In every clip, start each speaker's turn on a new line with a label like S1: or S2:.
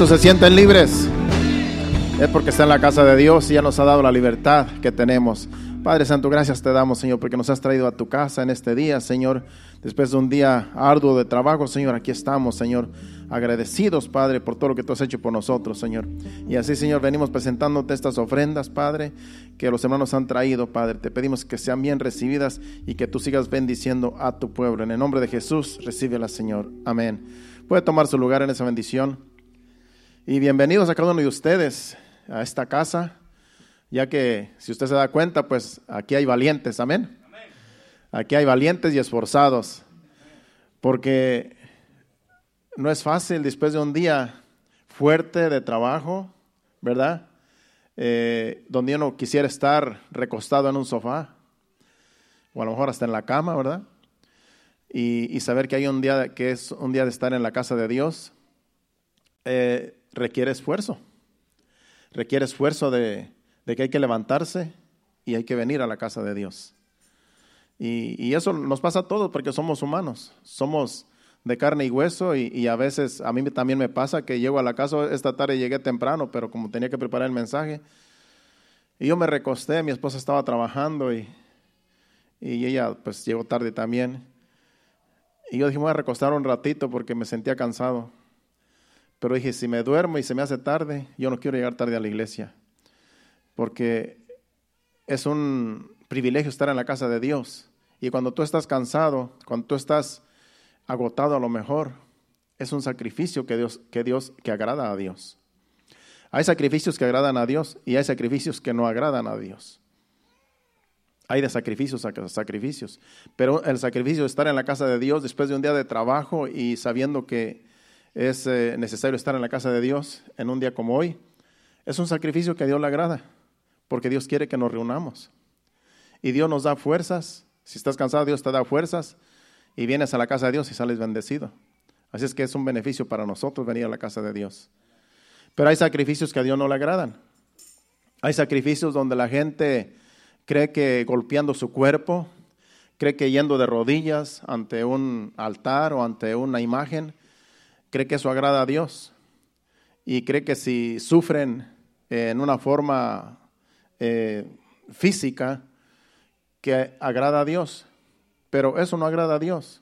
S1: ¿Cuántos se sienten libres? Es porque está en la casa de Dios y ya nos ha dado la libertad que tenemos. Padre Santo, gracias te damos, Señor, porque nos has traído a tu casa en este día, Señor. Después de un día arduo de trabajo, Señor, aquí estamos, Señor, agradecidos, Padre, por todo lo que tú has hecho por nosotros, Señor. Y así, Señor, venimos presentándote estas ofrendas, Padre, que los hermanos han traído, Padre. Te pedimos que sean bien recibidas y que tú sigas bendiciendo a tu pueblo. En el nombre de Jesús, recíbela, Señor. Amén. Puede tomar su lugar en esa bendición. Y bienvenidos a cada uno de ustedes a esta casa ya que si usted se da cuenta, pues aquí hay valientes, amén. Aquí hay valientes y esforzados, porque no es fácil después de un día fuerte de trabajo, ¿verdad? Eh, donde uno quisiera estar recostado en un sofá, o a lo mejor hasta en la cama, ¿verdad? Y, saber que hay un día que es un día de estar en la casa de Dios, eh, requiere esfuerzo, requiere esfuerzo de, que hay que levantarse y hay que venir a la casa de Dios. Y, eso nos pasa a todos porque somos humanos, somos de carne y hueso y, a veces a mí también me pasa que llego a la casa, esta tarde llegué temprano, pero como tenía que preparar el mensaje, y yo me recosté, mi esposa estaba trabajando y, y ella pues llegó tarde también. Y yo dije, me voy a recostar un ratito porque me sentía cansado. Pero dije, si me duermo y se me hace tarde, yo no quiero llegar tarde a la iglesia porque es un privilegio estar en la casa de Dios. Y cuando tú estás cansado, cuando tú estás agotado a lo mejor, es un sacrificio que Dios, que Dios, que agrada a Dios. Hay sacrificios que agradan a Dios y hay sacrificios que no agradan a Dios. Hay de sacrificios a sacrificios. Pero el sacrificio de estar en la casa de Dios después de un día de trabajo y sabiendo que es eh, necesario estar en la casa de Dios en un día como hoy, es un sacrificio que Dios le agrada porque Dios quiere que nos reunamos. Y Dios nos da fuerzas. Si estás cansado, Dios te da fuerzas y vienes a la casa de Dios y sales bendecido. Así es que es un beneficio para nosotros venir a la casa de Dios. Pero hay sacrificios que a Dios no le agradan. Hay sacrificios donde la gente cree que golpeando su cuerpo, cree que yendo de rodillas ante un altar o ante una imagen, cree que eso agrada a Dios. Y cree que si sufren en una forma eh, física que agrada a Dios. Pero eso no agrada a Dios,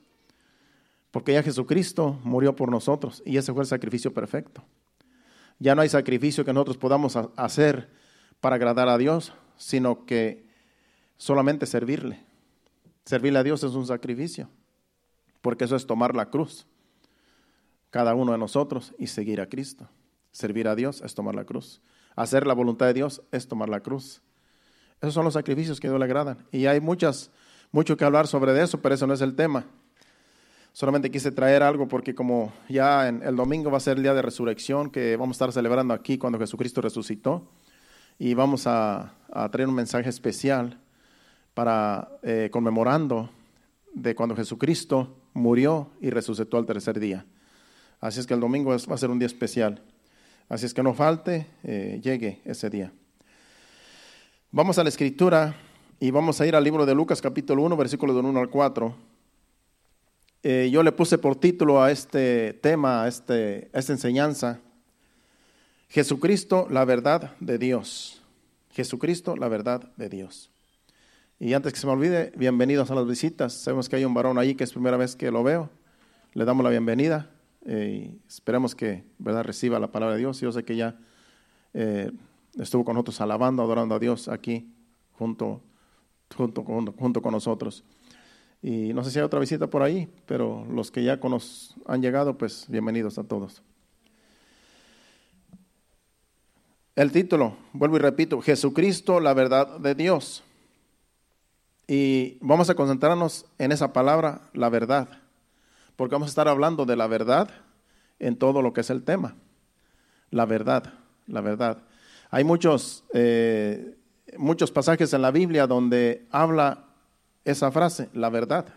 S1: porque ya Jesucristo murió por nosotros y ese fue el sacrificio perfecto. Ya no hay sacrificio que nosotros podamos hacer para agradar a Dios, sino que solamente servirle. Servirle a Dios es un sacrificio, porque eso es tomar la cruz, cada uno de nosotros, y seguir a Cristo. Servir a Dios es tomar la cruz. Hacer la voluntad de Dios es tomar la cruz. Esos son los sacrificios que Dios le agradan. Y hay muchas, mucho que hablar sobre eso, pero eso no es el tema. Solamente quise traer algo porque como ya en, el domingo va a ser el día de resurrección que vamos a estar celebrando aquí cuando Jesucristo resucitó y vamos a, traer un mensaje especial para eh, conmemorando de cuando Jesucristo murió y resucitó al tercer día. Así es que el domingo va a ser un día especial. Así es que no falte, eh, llegue ese día. Vamos a la escritura y vamos a ir al libro de Lucas capítulo 1, versículos del 1 al 4. Eh, yo le puse por título a este tema, a, este, a esta enseñanza, Jesucristo, la verdad de Dios. Jesucristo, la verdad de Dios. Y antes que se me olvide, bienvenidos a las visitas. Sabemos que hay un varón ahí que es primera vez que lo veo. Le damos la bienvenida. Eh, esperemos que ¿verdad? reciba la palabra de Dios. Yo sé que ya eh, estuvo con nosotros alabando, adorando a Dios aquí junto, junto, junto, con nosotros. Y no sé si hay otra visita por ahí, pero los que ya nos han llegado, pues bienvenidos a todos. El título, vuelvo y repito, Jesucristo, la verdad de Dios. Y vamos a concentrarnos en esa palabra, la verdad porque vamos a estar hablando de la verdad en todo lo que es el tema. La verdad, la verdad. Hay muchos, eh, muchos pasajes en la Biblia donde habla esa frase, la verdad.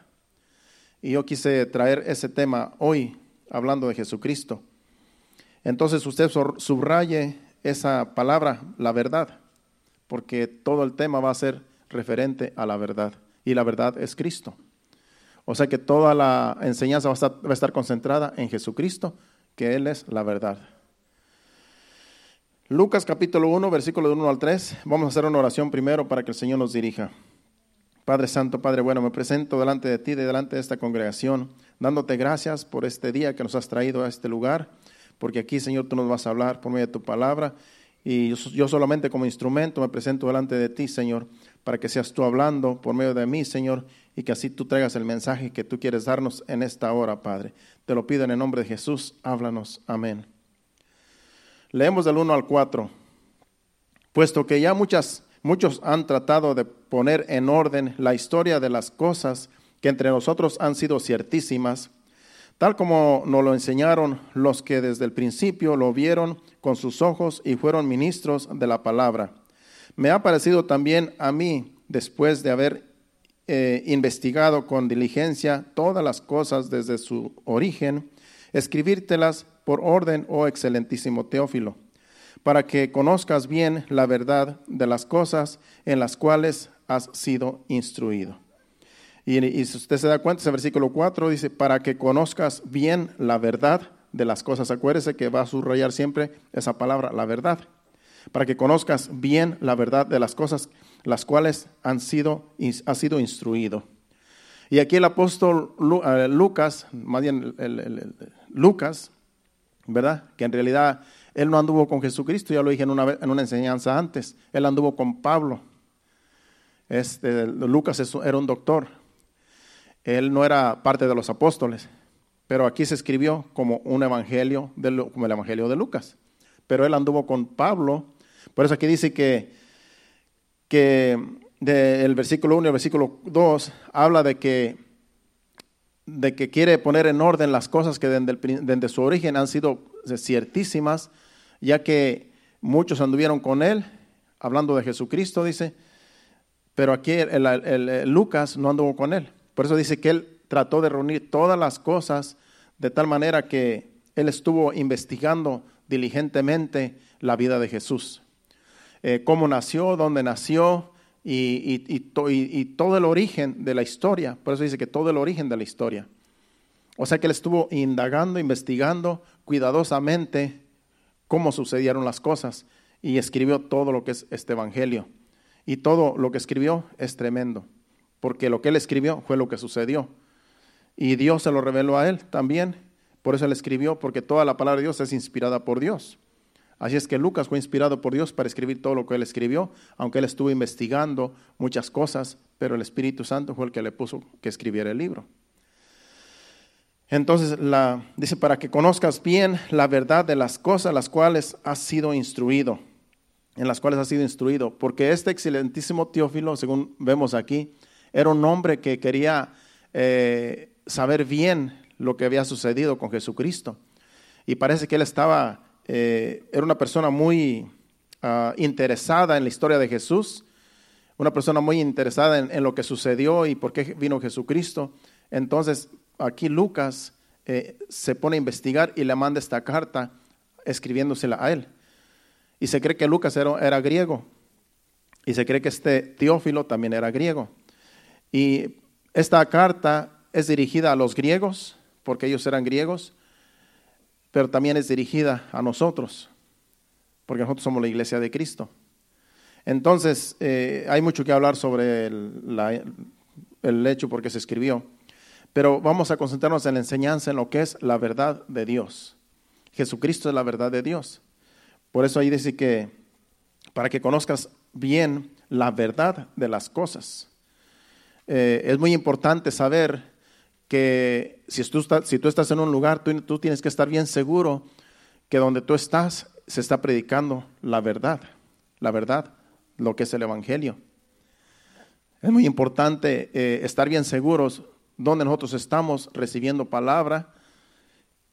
S1: Y yo quise traer ese tema hoy, hablando de Jesucristo. Entonces usted subraye esa palabra, la verdad, porque todo el tema va a ser referente a la verdad. Y la verdad es Cristo. O sea que toda la enseñanza va a, estar, concentrada en Jesucristo, que Él es la verdad. Lucas capítulo 1, versículo de 1 al 3. Vamos a hacer una oración primero para que el Señor nos dirija. Padre Santo, Padre bueno, me presento delante de ti, delante de esta congregación, dándote gracias por este día que nos has traído a este lugar, porque aquí, Señor, tú nos vas a hablar por medio de tu palabra y yo, yo solamente como instrumento me presento delante de ti, Señor, para que seas tú hablando por medio de mí, Señor, y que así tú traigas el mensaje que tú quieres darnos en esta hora, Padre. Te lo pido en el nombre de Jesús, háblanos. Amén. Leemos del 1 al 4. Puesto que ya muchas, muchos han tratado de poner en orden la historia de las cosas que entre nosotros han sido ciertísimas, tal como nos lo enseñaron los que desde el principio lo vieron con sus ojos y fueron ministros de la palabra. Me ha parecido también a mí, después de haber eh, investigado con diligencia todas las cosas desde su origen, escribírtelas por orden, oh excelentísimo Teófilo, para que conozcas bien la verdad de las cosas en las cuales has sido instruido. Y, si usted se da cuenta, ese versículo 4 dice, para que conozcas bien la verdad de las cosas. Acuérdese que va a subrayar siempre esa palabra, la verdad. Para que conozcas bien la verdad de las cosas, las cuales han sido, has sido instruido. Y aquí el apóstol eh, Lucas, más bien Lucas, ¿verdad? Que en realidad él no anduvo con Jesucristo, ya lo dije en una, en una enseñanza antes, él anduvo con Pablo. Este, Lucas era un doctor, él no era parte de los apóstoles, pero aquí se escribió como un evangelio, como el evangelio de Lucas. Pero él anduvo con Pablo, por eso aquí dice que, que del versículo 1 y el versículo 2 habla de que de que quiere poner en orden las cosas que desde, su origen han sido ciertísimas, ya que muchos anduvieron con él, hablando de Jesucristo, dice, pero aquí el, Lucas no anduvo con él. Por eso dice que él trató de reunir todas las cosas de tal manera que él estuvo investigando diligentemente la vida de Jesús. Eh, cómo nació, dónde nació, y, y, todo el origen de la historia. Por eso dice que todo el origen de la historia. O sea que él estuvo indagando, investigando cuidadosamente cómo sucedieron las cosas y escribió todo lo que es este Evangelio. Y todo lo que escribió es tremendo, porque lo que él escribió fue lo que sucedió. Y Dios se lo reveló a él también. Por eso él escribió, porque toda la palabra de Dios es inspirada por Dios. Así es que Lucas fue inspirado por Dios para escribir todo lo que él escribió, aunque él estuvo investigando muchas cosas, pero el Espíritu Santo fue el que le puso que escribiera el libro. Entonces dice, para que conozcas bien la verdad de las cosas las cuales has sido instruido, en las cuales has sido instruido, porque este excelentísimo Teófilo, según vemos aquí, era un hombre que quería eh, saber bien lo que había sucedido con Jesucristo. Y parece que él estaba eh, era una persona muy ah, interesada en la historia de Jesús, una persona muy interesada en, lo que sucedió y por qué vino Jesucristo. Entonces, aquí Lucas eh, se pone a investigar y le manda esta carta escribiéndosela a él. Y se cree que Lucas era, era griego. Y se cree que este Teófilo también era griego. Y esta carta es dirigida a los griegos, porque ellos eran griegos, pero también es dirigida a nosotros, porque nosotros somos la iglesia de Cristo. Entonces, eh, hay mucho que hablar sobre el, el hecho porque se escribió, pero vamos a concentrarnos en la enseñanza en lo que es la verdad de Dios. Jesucristo es la verdad de Dios. Por eso ahí dice que para que conozcas bien la verdad de las cosas. Eh, es muy importante saber que si tú, si tú estás en un lugar, tú, tú tienes que estar bien seguro que donde tú estás se está predicando la verdad, la verdad, lo que es el Evangelio. Es muy importante eh, estar bien seguros donde nosotros estamos recibiendo palabra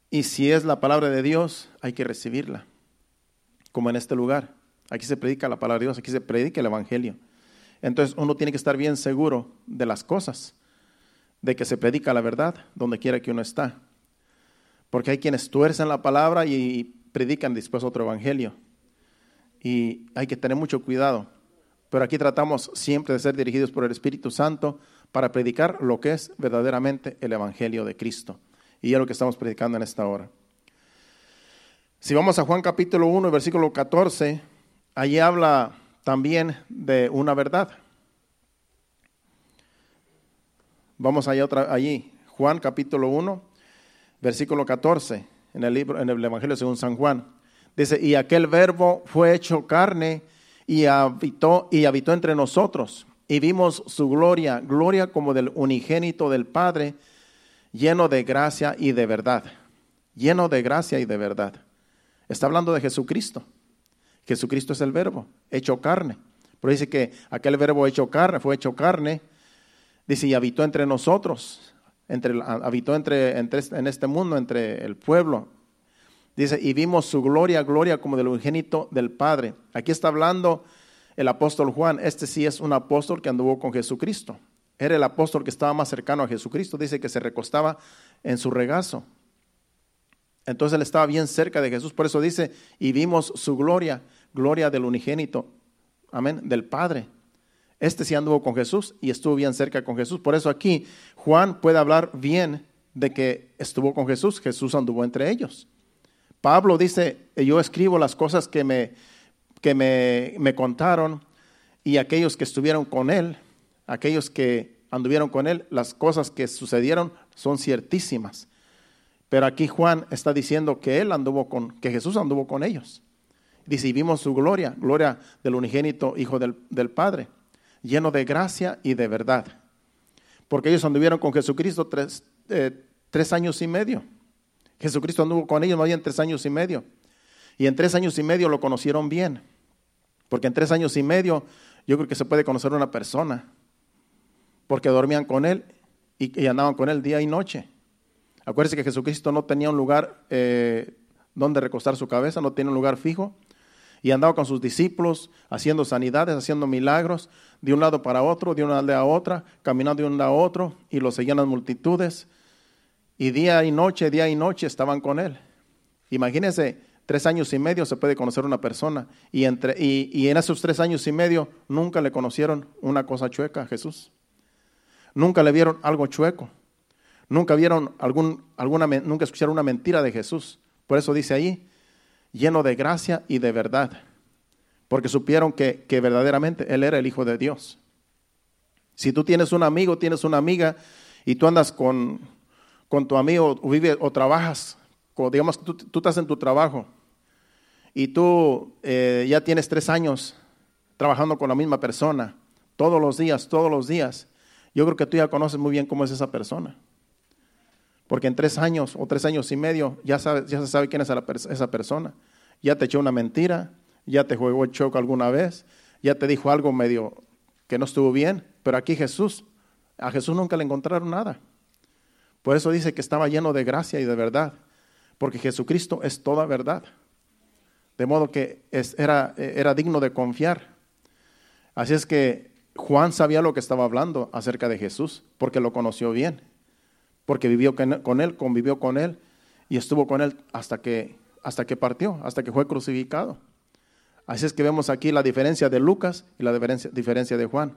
S1: y si es la palabra de Dios, hay que recibirla, como en este lugar. Aquí se predica la palabra de Dios, aquí se predica el Evangelio. Entonces uno tiene que estar bien seguro de las cosas de que se predica la verdad donde quiera que uno está. Porque hay quienes tuercen la palabra y predican después otro evangelio. Y hay que tener mucho cuidado. Pero aquí tratamos siempre de ser dirigidos por el Espíritu Santo para predicar lo que es verdaderamente el Evangelio de Cristo. Y es lo que estamos predicando en esta hora. Si vamos a Juan capítulo 1, versículo 14, allí habla también de una verdad. Vamos allá otra, allí, Juan capítulo 1, versículo 14, en el libro, en el Evangelio según San Juan. Dice, y aquel verbo fue hecho carne y habitó, y habitó entre nosotros, y vimos su gloria, gloria como del unigénito del Padre, lleno de gracia y de verdad. Lleno de gracia y de verdad. Está hablando de Jesucristo. Jesucristo es el verbo, hecho carne. Pero dice que aquel verbo hecho carne, fue hecho carne, dice, y habitó entre nosotros, entre, habitó entre, en este mundo, entre el pueblo. Dice, y vimos su gloria, gloria como del unigénito del Padre. Aquí está hablando el apóstol Juan. Este sí es un apóstol que anduvo con Jesucristo. Era el apóstol que estaba más cercano a Jesucristo. Dice que se recostaba en su regazo. Entonces él estaba bien cerca de Jesús. Por eso dice, y vimos su gloria, gloria del unigénito. Amén, del Padre. Este sí anduvo con Jesús y estuvo bien cerca con Jesús. Por eso aquí Juan puede hablar bien de que estuvo con Jesús. Jesús anduvo entre ellos. Pablo dice, yo escribo las cosas que me, que me, me contaron y aquellos que estuvieron con él, aquellos que anduvieron con él, las cosas que sucedieron son ciertísimas. Pero aquí Juan está diciendo que él anduvo con, que Jesús anduvo con ellos. Dice, vimos su gloria, gloria del unigénito Hijo del, Padre, lleno de gracia y de verdad. Porque ellos anduvieron con Jesucristo tres, eh, tres años y medio. Jesucristo anduvo con ellos más bien tres años y medio. Y en tres años y medio lo conocieron bien. Porque en tres años y medio yo creo que se puede conocer una persona. Porque dormían con él y, andaban con él día y noche. Acuérdense que Jesucristo no tenía un lugar eh, donde recostar su cabeza, no tenía un lugar fijo. Y andaba con sus discípulos haciendo sanidades, haciendo milagros, de un lado para otro, de una aldea a otra, caminando de un lado a otro, y lo seguían las multitudes. Y día y noche, día y noche estaban con él. Imagínense, tres años y medio se puede conocer una persona. Y, entre, y, en esos tres años y medio nunca le conocieron una cosa chueca a Jesús. Nunca le vieron algo chueco. Nunca vieron algún, alguna, nunca escucharon una mentira de Jesús. Por eso dice ahí, lleno de gracia y de verdad. Porque supieron que, que verdaderamente Él era el Hijo de Dios. Si tú tienes un amigo, tienes una amiga y tú andas con, con tu amigo o vives o trabajas, digamos que tú, estás en tu trabajo y tú eh, ya tienes tres años trabajando con la misma persona, todos los días, todos los días, yo creo que tú ya conoces muy bien cómo es esa persona. Porque en tres años o tres años y medio ya, se sabe quién es esa persona. Ya te echó una mentira, ya te jugó el choco alguna vez, ya te dijo algo medio que no estuvo bien, pero aquí Jesús, a Jesús nunca le encontraron nada. Por eso dice que estaba lleno de gracia y de verdad, porque Jesucristo es toda verdad. De modo que era, era digno de confiar. Así es que Juan sabía lo que estaba hablando acerca de Jesús, porque lo conoció bien, porque vivió con él, convivió con él y estuvo con él hasta que, hasta que partió, hasta que fue crucificado. Así es que vemos aquí la diferencia de Lucas y la diferencia, de Juan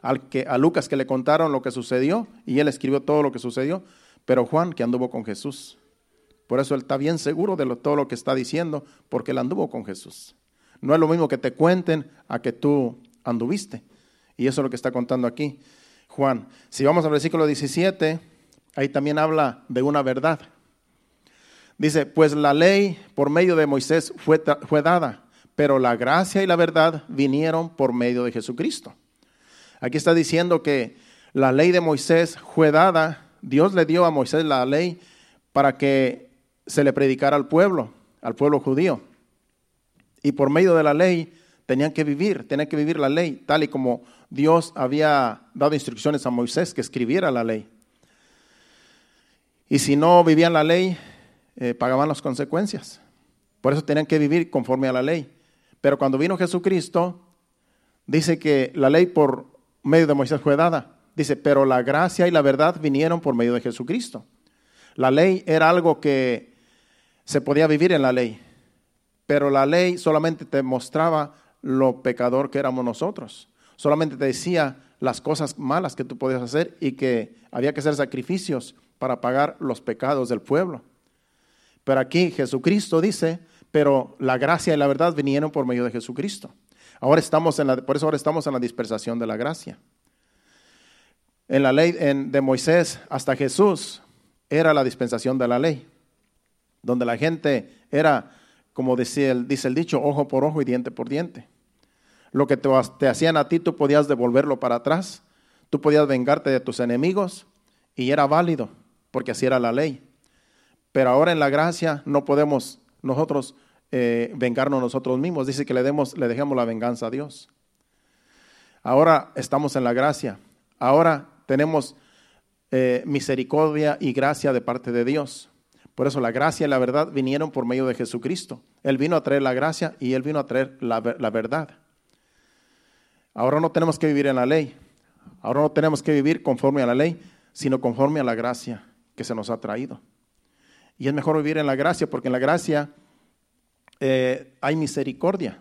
S1: al que, a Lucas que le contaron lo que sucedió y él escribió todo lo que sucedió, pero Juan que anduvo con Jesús. Por eso él está bien seguro de todo lo que está diciendo, porque él anduvo con Jesús. No es lo mismo que te cuenten a que tú anduviste. Y eso es lo que está contando aquí Juan. Si vamos al versículo 17, ahí también habla de una verdad. Dice, pues la ley por medio de Moisés fue, fue dada, pero la gracia y la verdad vinieron por medio de Jesucristo. Aquí está diciendo que la ley de Moisés fue dada, Dios le dio a Moisés la ley para que se le predicara al pueblo, al pueblo judío. Y por medio de la ley tenían que vivir, tenían que vivir la ley, tal y como Dios había dado instrucciones a Moisés que escribiera la ley. Y si no vivían la ley, eh, pagaban las consecuencias. Por eso tenían que vivir conforme a la ley. Pero cuando vino Jesucristo, dice que la ley por medio de Moisés fue dada. Dice, pero la gracia y la verdad vinieron por medio de Jesucristo. La ley era algo que se podía vivir en la ley, pero la ley solamente te mostraba lo pecador que éramos nosotros. solamente te decía las cosas malas que tú podías hacer y que había que hacer sacrificios para pagar los pecados del pueblo. Pero aquí Jesucristo dice, pero la gracia y la verdad vinieron por medio de Jesucristo. Ahora estamos en la, por eso ahora estamos en la dispersación de la gracia. En la ley de Moisés hasta Jesús era la dispensación de la ley, donde la gente era, como dice el, dice el dicho, ojo por ojo y diente por diente. Lo que te, te hacían a ti, tú podías devolverlo para atrás, tú podías vengarte de tus enemigos y era válido, porque así era la ley. Pero ahora en la gracia no podemos nosotros eh, vengarnos nosotros mismos. Dice que le, demos, le dejemos la venganza a Dios. Ahora estamos en la gracia. Ahora tenemos eh, misericordia y gracia de parte de Dios. Por eso la gracia y la verdad vinieron por medio de Jesucristo. Él vino a traer la gracia y Él vino a traer la, la verdad. Ahora no tenemos que vivir en la ley. Ahora no tenemos que vivir conforme a la ley, sino conforme a la gracia que se nos ha traído. Y es mejor vivir en la gracia porque en la gracia eh, hay misericordia.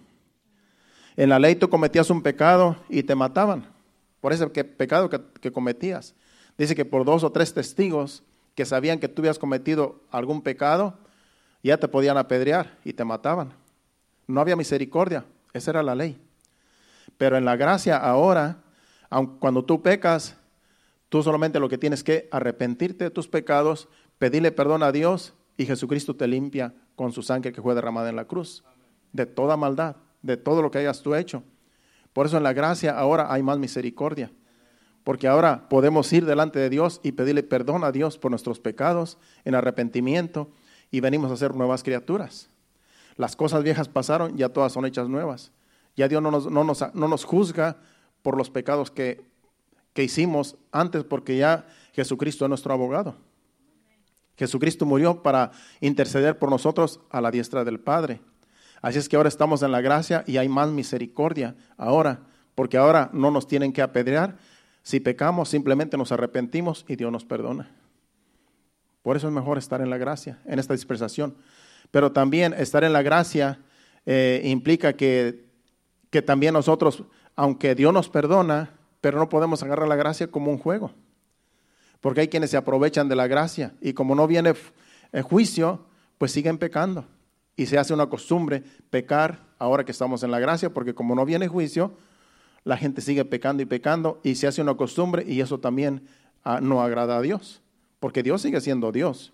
S1: En la ley tú cometías un pecado y te mataban por ese pecado que, cometías. Dice que por dos o tres testigos que sabían que tú habías cometido algún pecado, ya te podían apedrear y te mataban. No había misericordia, esa era la ley. Pero en la gracia ahora, aun cuando tú pecas, tú solamente lo que tienes que arrepentirte de tus pecados, pedirle perdón a Dios y Jesucristo te limpia con su sangre que fue derramada en la cruz, de toda maldad, de todo lo que hayas tú hecho. Por eso en la gracia ahora hay más misericordia, porque ahora podemos ir delante de Dios y pedirle perdón a Dios por nuestros pecados en arrepentimiento y venimos a ser nuevas criaturas. Las cosas viejas pasaron, ya todas son hechas nuevas. Ya Dios no nos, no nos, no nos juzga por los pecados que, que hicimos antes, porque ya Jesucristo es nuestro abogado. Jesucristo murió para interceder por nosotros a la diestra del Padre. Así es que ahora estamos en la gracia y hay más misericordia ahora, porque ahora no nos tienen que apedrear. Si pecamos, simplemente nos arrepentimos y Dios nos perdona. Por eso es mejor estar en la gracia, en esta dispersación. Pero también estar en la gracia eh, implica que, que también nosotros, aunque Dios nos perdona, pero no podemos agarrar la gracia como un juego. Porque hay quienes se aprovechan de la gracia y como no viene el juicio, pues siguen pecando. Y se hace una costumbre pecar ahora que estamos en la gracia, porque como no viene juicio, la gente sigue pecando y pecando y se hace una costumbre y eso también ah, no agrada a Dios, porque Dios sigue siendo Dios.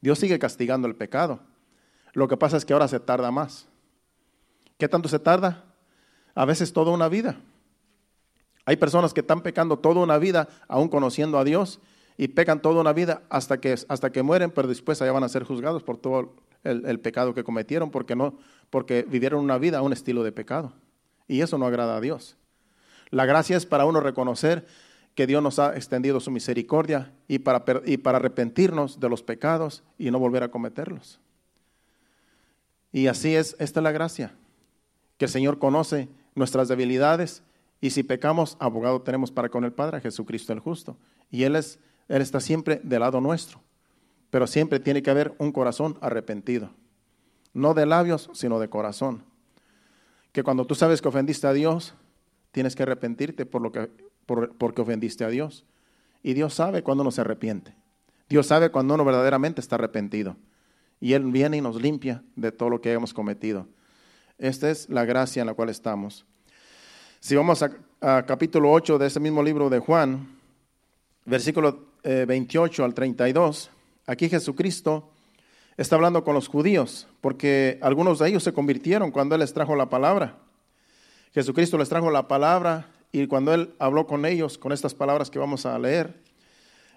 S1: Dios sigue castigando el pecado. Lo que pasa es que ahora se tarda más. ¿Qué tanto se tarda? A veces toda una vida. Hay personas que están pecando toda una vida aún conociendo a Dios y pecan toda una vida hasta que, hasta que mueren, pero después allá van a ser juzgados por todo el, pecado que cometieron, porque, no, porque vivieron una vida a un estilo de pecado. Y eso no agrada a Dios. La gracia es para uno reconocer que Dios nos ha extendido su misericordia y para, y para arrepentirnos de los pecados y no volver a cometerlos. Y así es, esta es la gracia, que el Señor conoce nuestras debilidades y si pecamos, abogado tenemos para con el Padre, Jesucristo el justo. Y Él es él está siempre del lado nuestro. Pero siempre tiene que haber un corazón arrepentido. No de labios, sino de corazón. Que cuando tú sabes que ofendiste a Dios, tienes que arrepentirte por lo que, por, porque ofendiste a Dios. Y Dios sabe cuando uno se arrepiente. Dios sabe cuando uno verdaderamente está arrepentido. Y Él viene y nos limpia de todo lo que hemos cometido. Esta es la gracia en la cual estamos. Si vamos a, capítulo 8 de ese mismo libro de Juan, versículo 28 eh, al 32, aquí Jesucristo está hablando con los judíos, porque algunos de ellos se convirtieron cuando Él les trajo la palabra. Jesucristo les trajo la palabra y cuando Él habló con ellos, con estas palabras que vamos a leer,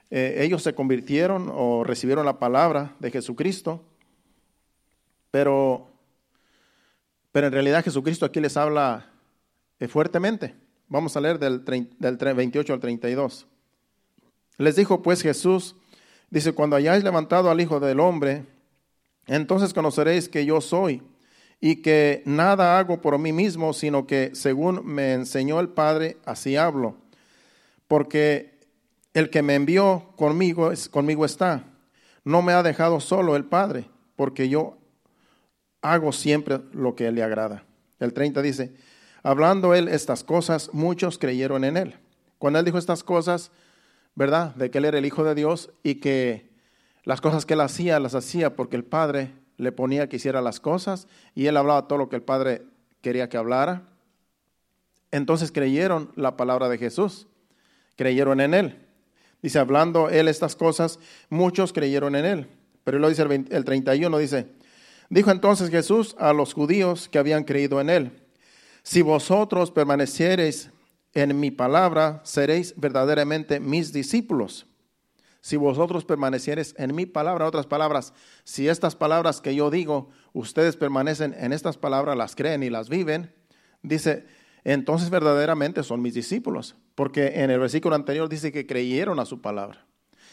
S1: eh, ellos se convirtieron o recibieron la palabra de Jesucristo, pero, pero en realidad Jesucristo aquí les habla fuertemente. Vamos a leer del, del 28 al 32. Les dijo pues Jesús, dice, cuando hayáis levantado al Hijo del Hombre, entonces conoceréis que yo soy y que nada hago por mí mismo, sino que según me enseñó el Padre, así hablo. Porque el que me envió conmigo, conmigo está. No me ha dejado solo el Padre, porque yo hago siempre lo que le agrada. El 30 dice, hablando él estas cosas, muchos creyeron en él. Cuando él dijo estas cosas, ¿verdad? De que él era el Hijo de Dios y que las cosas que él hacía, las hacía porque el Padre le ponía que hiciera las cosas y él hablaba todo lo que el Padre quería que hablara. Entonces creyeron la palabra de Jesús, creyeron en él. Dice, hablando él estas cosas, muchos creyeron en él. Pero lo dice el, el 31, dice, dijo entonces Jesús a los judíos que habían creído en él, si vosotros permaneciereis en mi palabra, seréis verdaderamente mis discípulos. Si vosotros permaneciereis en mi palabra, otras palabras, si estas palabras que yo digo, ustedes permanecen en estas palabras, las creen y las viven, dice, entonces verdaderamente son mis discípulos. Porque en el versículo anterior dice que creyeron a su palabra.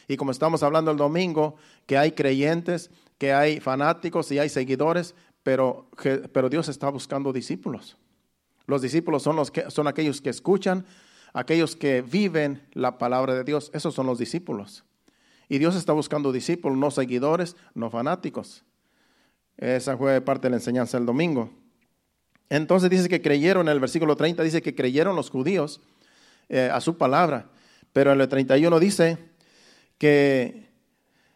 S1: Y como estamos hablando el domingo, que hay creyentes, que hay fanáticos y hay seguidores, pero, pero Dios está buscando discípulos. Los discípulos son, los que, son aquellos que escuchan, aquellos que viven la palabra de Dios. Esos son los discípulos. Y Dios está buscando discípulos, no seguidores, no fanáticos. Esa fue parte de la enseñanza del domingo. Entonces dice que creyeron, en el versículo 30 dice que creyeron los judíos eh, a su palabra. Pero en el 31 dice que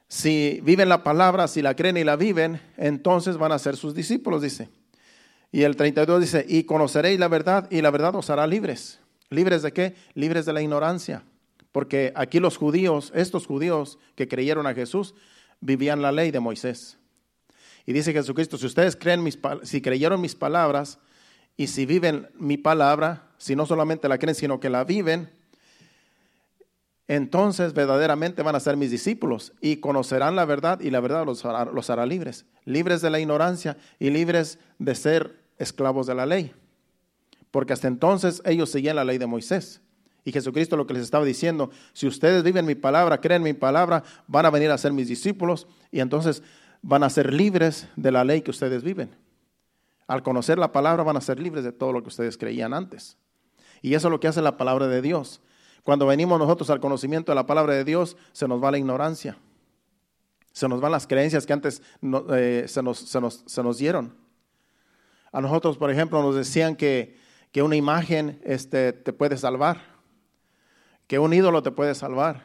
S1: si viven la palabra, si la creen y la viven, entonces van a ser sus discípulos, dice. Y el 32 dice, y conoceréis la verdad y la verdad os hará libres. ¿Libres de qué? Libres de la ignorancia. Porque aquí los judíos, estos judíos que creyeron a Jesús, vivían la ley de Moisés. Y dice Jesucristo, si ustedes creen mis, si creyeron mis palabras y si viven mi palabra, si no solamente la creen, sino que la viven, entonces verdaderamente van a ser mis discípulos y conocerán la verdad y la verdad los hará, los hará libres, libres de la ignorancia y libres de ser esclavos de la ley. Porque hasta entonces ellos seguían la ley de Moisés. Y Jesucristo lo que les estaba diciendo, si ustedes viven mi palabra, creen mi palabra, van a venir a ser mis discípulos y entonces van a ser libres de la ley que ustedes viven. Al conocer la palabra van a ser libres de todo lo que ustedes creían antes. Y eso es lo que hace la palabra de Dios. Cuando venimos nosotros al conocimiento de la palabra de Dios, se nos va la ignorancia. Se nos van las creencias que antes eh, se, nos, se, nos, se nos dieron. A nosotros, por ejemplo, nos decían que, que una imagen este, te puede salvar, que un ídolo te puede salvar,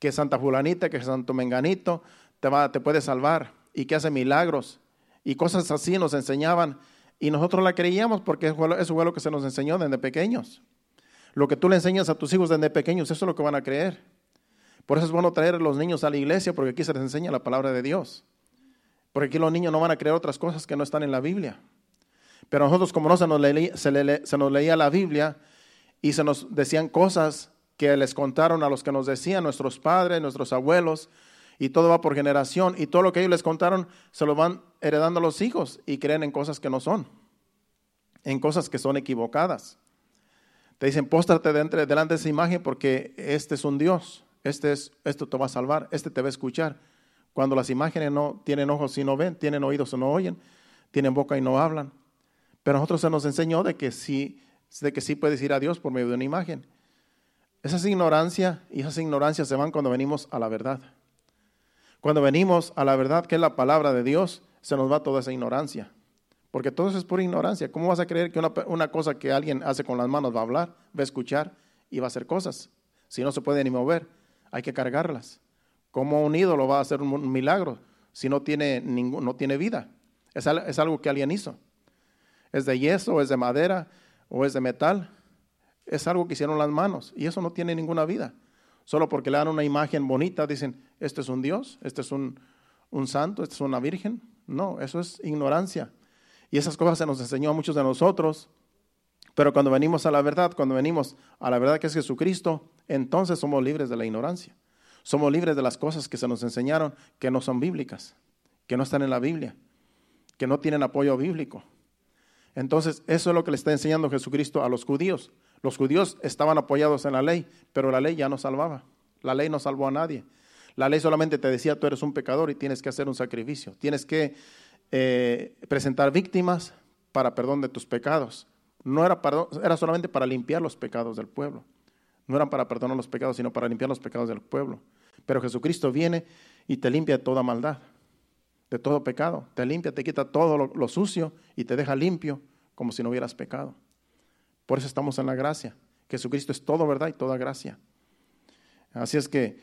S1: que Santa Fulanita, que Santo Menganito te, va, te puede salvar y que hace milagros y cosas así nos enseñaban y nosotros la creíamos porque eso fue lo que se nos enseñó desde pequeños. Lo que tú le enseñas a tus hijos desde pequeños, eso es lo que van a creer. Por eso es bueno traer a los niños a la iglesia porque aquí se les enseña la palabra de Dios. Porque aquí los niños no van a creer otras cosas que no están en la Biblia. Pero nosotros como no se nos, leía, la Biblia y se nos decían cosas que les contaron a los que nos decían nuestros padres, nuestros abuelos, y todo va por generación, y todo lo que ellos les contaron se lo van heredando a los hijos y creen en cosas que no son, en cosas que son equivocadas. Te dicen, póstrate delante de esa imagen porque este es un Dios, este es, esto te va a salvar, este te va a escuchar. Cuando las imágenes no tienen ojos y no ven, tienen oídos y no oyen, tienen boca y no hablan. Pero a nosotros se nos enseñó de que sí, de que sí puedes ir a Dios por medio de una imagen. Esas ignorancia y esas ignorancias se van cuando venimos a la verdad. Cuando venimos a la verdad, que es la palabra de Dios, se nos va toda esa ignorancia. Porque todo eso es pura ignorancia. ¿Cómo vas a creer que una, una, cosa que alguien hace con las manos va a hablar, va a escuchar y va a hacer cosas? Si no se puede ni mover, hay que cargarlas. ¿Cómo un ídolo va a hacer un milagro si no tiene, ningún, no tiene vida? Es, es algo que alguien hizo. Es de yeso, es de madera o es de metal. Es algo que hicieron las manos y eso no tiene ninguna vida. Solo porque le dan una imagen bonita dicen, este es un Dios, este es un, un santo, este es una virgen. No, eso es ignorancia. Y esas cosas se nos enseñó a muchos de nosotros. Pero cuando venimos a la verdad, cuando venimos a la verdad que es Jesucristo, entonces somos libres de la ignorancia. Somos libres de las cosas que se nos enseñaron que no son bíblicas, que no están en la Biblia, que no tienen apoyo bíblico. Entonces, eso es lo que le está enseñando Jesucristo a los judíos. Los judíos estaban apoyados en la ley, pero la ley ya no salvaba. La ley no salvó a nadie. La ley solamente te decía, tú eres un pecador y tienes que hacer un sacrificio. Tienes que eh, presentar víctimas para perdón de tus pecados. No era, era solamente para limpiar los pecados del pueblo. No eran para perdonar los pecados, sino para limpiar los pecados del pueblo. Pero Jesucristo viene y te limpia de toda maldad, de todo pecado. Te limpia, te quita todo lo, sucio y te deja limpio como si no hubieras pecado. Por eso estamos en la gracia. Jesucristo es todo verdad y toda gracia. Así es que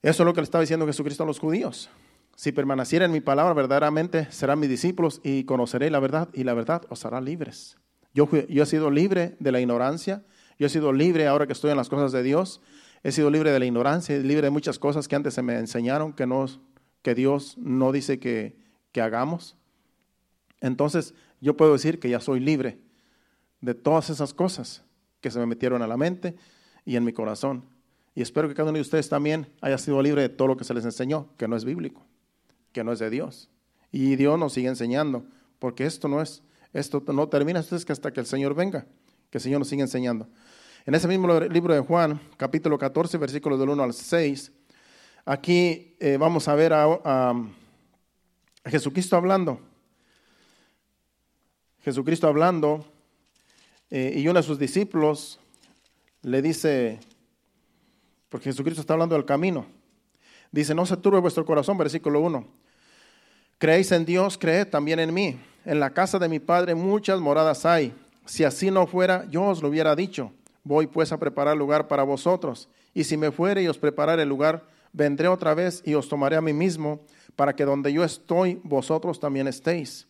S1: eso es lo que le estaba diciendo Jesucristo a los judíos. Si permaneciera en mi palabra, verdaderamente serán mis discípulos y conoceré la verdad y la verdad os hará libres. Yo, yo he sido libre de la ignorancia, yo he sido libre ahora que estoy en las cosas de Dios, he sido libre de la ignorancia, libre de muchas cosas que antes se me enseñaron que, no, que Dios no dice que, que hagamos. Entonces yo puedo decir que ya soy libre de todas esas cosas que se me metieron a la mente y en mi corazón. Y espero que cada uno de ustedes también haya sido libre de todo lo que se les enseñó, que no es bíblico que no es de Dios. Y Dios nos sigue enseñando, porque esto no es, esto no termina, esto es que hasta que el Señor venga, que el Señor nos siga enseñando. En ese mismo libro de Juan, capítulo 14, versículos del 1 al 6, aquí eh, vamos a ver a, Jesucristo hablando. Jesucristo hablando, eh, y uno de sus discípulos le dice, porque Jesucristo está hablando del camino, dice, no se turbe vuestro corazón, versículo 1 Creéis en Dios, creed también en mí. En la casa de mi Padre muchas moradas hay. Si así no fuera, yo os lo hubiera dicho. Voy pues a preparar lugar para vosotros. Y si me fuere y os preparare el lugar, vendré otra vez y os tomaré a mí mismo, para que donde yo estoy, vosotros también estéis.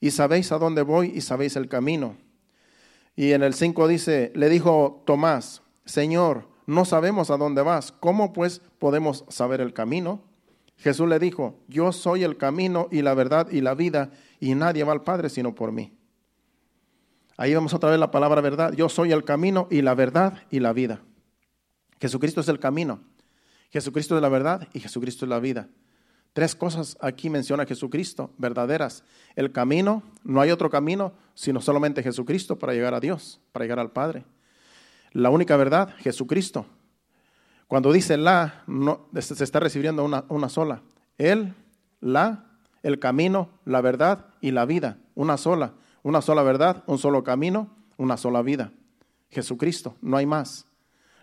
S1: Y sabéis a dónde voy y sabéis el camino. Y en el 5 dice, le dijo Tomás, Señor, no sabemos a dónde vas, ¿cómo pues podemos saber el camino? Jesús le dijo, yo soy el camino y la verdad y la vida, y nadie va al Padre sino por mí. Ahí vemos otra vez la palabra verdad. Yo soy el camino y la verdad y la vida. Jesucristo es el camino. Jesucristo es la verdad y Jesucristo es la vida. Tres cosas aquí menciona Jesucristo, verdaderas. El camino, no hay otro camino sino solamente Jesucristo para llegar a Dios, para llegar al Padre. La única verdad, Jesucristo. Cuando dice la, no, se está recibiendo una, una sola. Él, la, el camino, la verdad y la vida. Una sola. Una sola verdad, un solo camino, una sola vida. Jesucristo, no hay más.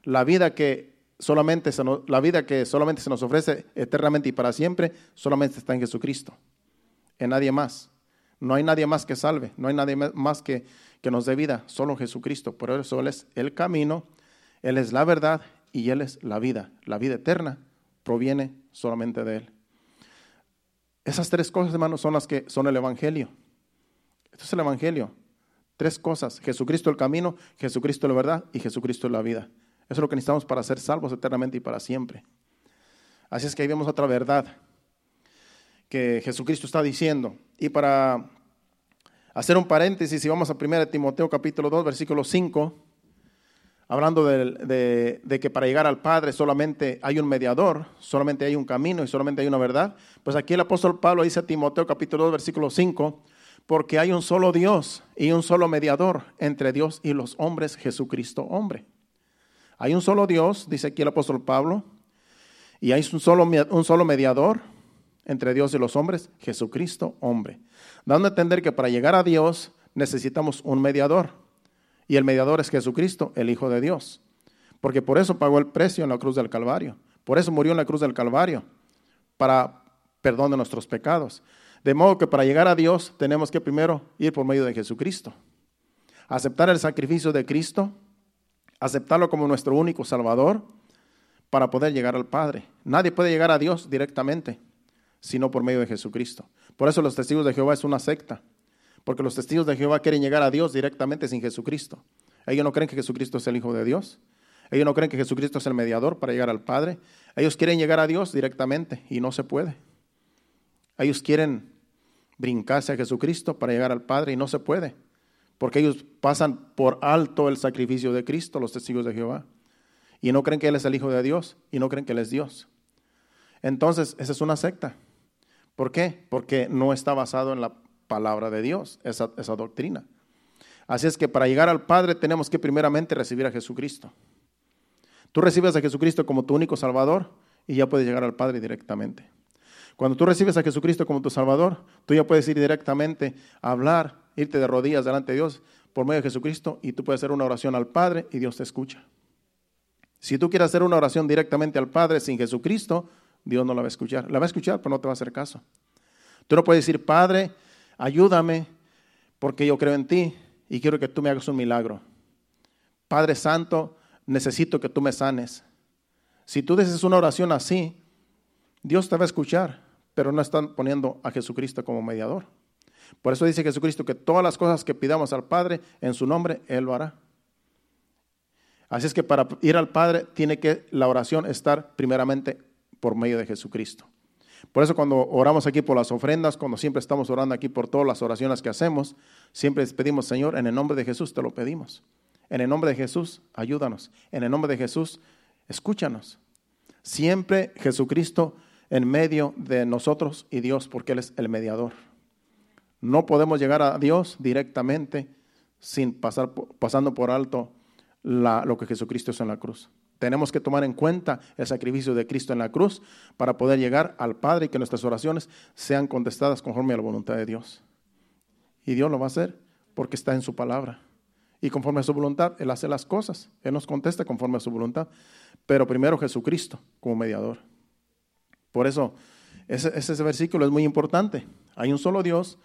S1: La vida que solamente se nos, la vida que solamente se nos ofrece eternamente y para siempre, solamente está en Jesucristo. En nadie más. No hay nadie más que salve, no hay nadie más que, que nos dé vida, solo Jesucristo. Por eso Él es el camino, Él es la verdad y Él es la vida. La vida eterna proviene solamente de Él. Esas tres cosas, hermanos, son las que son el Evangelio. Esto es el Evangelio. Tres cosas. Jesucristo el camino, Jesucristo la verdad y Jesucristo la vida. Eso es lo que necesitamos para ser salvos eternamente y para siempre. Así es que ahí vemos otra verdad que Jesucristo está diciendo. Y para hacer un paréntesis, si vamos a 1 Timoteo capítulo 2, versículo 5, hablando de, que para llegar al Padre solamente hay un mediador, solamente hay un camino y solamente hay una verdad, pues aquí el apóstol Pablo dice a Timoteo capítulo 2 versículo 5, porque hay un solo Dios y un solo mediador entre Dios y los hombres, Jesucristo hombre. Hay un solo Dios, dice aquí el apóstol Pablo, y hay un solo, un solo mediador entre Dios y los hombres, Jesucristo hombre. Dando a entender que para llegar a Dios necesitamos un mediador y el mediador es Jesucristo, el Hijo de Dios. Porque por eso pagó el precio en la cruz del Calvario. Por eso murió en la cruz del Calvario, para perdón de nuestros pecados. De modo que para llegar a Dios tenemos que primero ir por medio de Jesucristo. Aceptar el sacrificio de Cristo, aceptarlo como nuestro único Salvador, para poder llegar al Padre. Nadie puede llegar a Dios directamente, sino por medio de Jesucristo. Por eso los testigos de Jehová es una secta. Porque los testigos de Jehová quieren llegar a Dios directamente sin Jesucristo. Ellos no creen que Jesucristo es el Hijo de Dios. Ellos no creen que Jesucristo es el mediador para llegar al Padre. Ellos quieren llegar a Dios directamente y no se puede. Ellos quieren brincarse a Jesucristo para llegar al Padre y no se puede. Porque ellos pasan por alto el sacrificio de Cristo, los testigos de Jehová. Y no creen que Él es el Hijo de Dios y no creen que Él es Dios. Entonces, esa es una secta. ¿Por qué? Porque no está basado en la palabra de Dios, esa, esa doctrina. Así es que para llegar al Padre tenemos que primeramente recibir a Jesucristo. Tú recibes a Jesucristo como tu único Salvador y ya puedes llegar al Padre directamente. Cuando tú recibes a Jesucristo como tu Salvador, tú ya puedes ir directamente a hablar, irte de rodillas delante de Dios por medio de Jesucristo y tú puedes hacer una oración al Padre y Dios te escucha. Si tú quieres hacer una oración directamente al Padre sin Jesucristo, Dios no la va a escuchar. La va a escuchar, pero no te va a hacer caso. Tú no puedes decir, Padre, ayúdame porque yo creo en ti y quiero que tú me hagas un milagro. Padre Santo, necesito que tú me sanes. Si tú dices una oración así, Dios te va a escuchar, pero no están poniendo a Jesucristo como mediador. Por eso dice Jesucristo que todas las cosas que pidamos al Padre en su nombre, Él lo hará. Así es que para ir al Padre tiene que la oración estar primeramente por medio de Jesucristo. Por eso cuando oramos aquí por las ofrendas, cuando siempre estamos orando aquí por todas las oraciones que hacemos, siempre pedimos, Señor, en el nombre de Jesús te lo pedimos. En el nombre de Jesús, ayúdanos. En el nombre de Jesús, escúchanos. Siempre Jesucristo en medio de nosotros y Dios, porque Él es el mediador. No podemos llegar a Dios directamente sin pasar, pasando por alto lo que Jesucristo hizo en la cruz. Tenemos que tomar en cuenta el sacrificio de Cristo en la cruz para poder llegar al Padre y que nuestras oraciones sean contestadas conforme a la voluntad de Dios. Y Dios lo va a hacer porque está en su palabra. Y conforme a su voluntad, Él hace las cosas. Él nos contesta conforme a su voluntad. Pero primero Jesucristo como mediador. Por eso, ese, versículo es muy importante. Hay un solo Dios,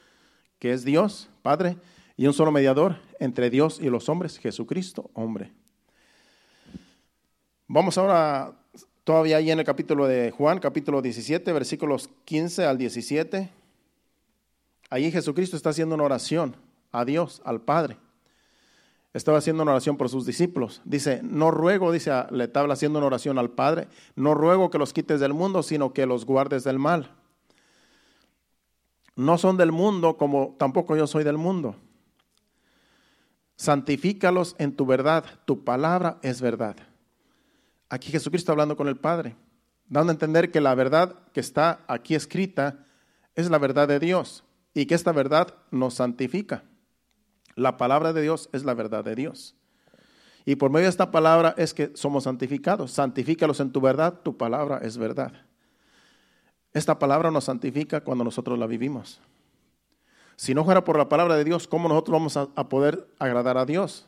S1: que es Dios, Padre, y un solo mediador entre Dios y los hombres, Jesucristo, hombre. Vamos ahora todavía ahí en el capítulo de Juan, capítulo 17, versículos 15 al 17. Ahí Jesucristo está haciendo una oración a Dios, al Padre. Estaba haciendo una oración por sus discípulos. Dice, no ruego, dice, le estaba haciendo una oración al Padre, no ruego que los quites del mundo, sino que los guardes del mal. No son del mundo como tampoco yo soy del mundo. Santifícalos en tu verdad, tu palabra es verdad. Aquí Jesucristo hablando con el Padre, dando a entender que la verdad que está aquí escrita es la verdad de Dios y que esta verdad nos santifica. La palabra de Dios es la verdad de Dios. Y por medio de esta palabra es que somos santificados. Santifícalos en tu verdad, tu palabra es verdad. Esta palabra nos santifica cuando nosotros la vivimos. Si no fuera por la palabra de Dios, ¿cómo nosotros vamos a, poder agradar a Dios?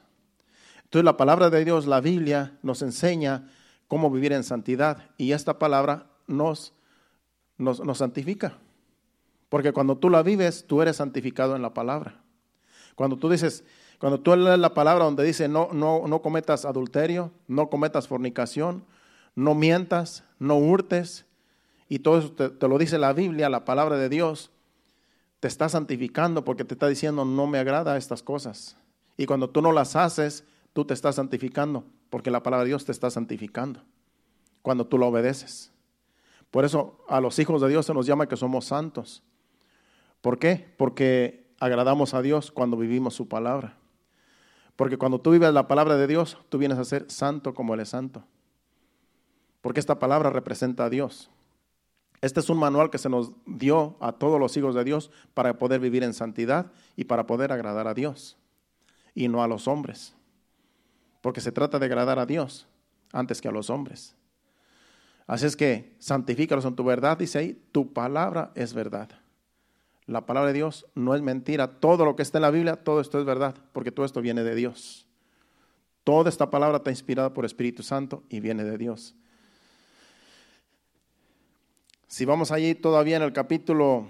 S1: Entonces la palabra de Dios, la Biblia, nos enseña cómo vivir en santidad y esta palabra nos, nos, nos santifica. Porque cuando tú la vives, tú eres santificado en la palabra. Cuando tú dices, cuando tú lees la palabra donde dice no, no, no cometas adulterio, no cometas fornicación, no mientas, no hurtes, y todo eso te, lo dice la Biblia, la palabra de Dios, te está santificando porque te está diciendo no me agrada estas cosas. Y cuando tú no las haces, tú te estás santificando porque la palabra de Dios te está santificando cuando tú lo obedeces. Por eso a los hijos de Dios se nos llama que somos santos. ¿Por qué? Porque agradamos a Dios cuando vivimos su palabra. Porque cuando tú vives la palabra de Dios, tú vienes a ser santo como Él es santo. Porque esta palabra representa a Dios. Este es un manual que se nos dio a todos los hijos de Dios para poder vivir en santidad y para poder agradar a Dios y no a los hombres. Porque se trata de agradar a Dios antes que a los hombres. Así es que santifícalos en tu verdad, dice ahí, tu palabra es verdad. La palabra de Dios no es mentira. Todo lo que está en la Biblia, todo esto es verdad, porque todo esto viene de Dios. Toda esta palabra está inspirada por Espíritu Santo y viene de Dios. Si vamos allí todavía en el capítulo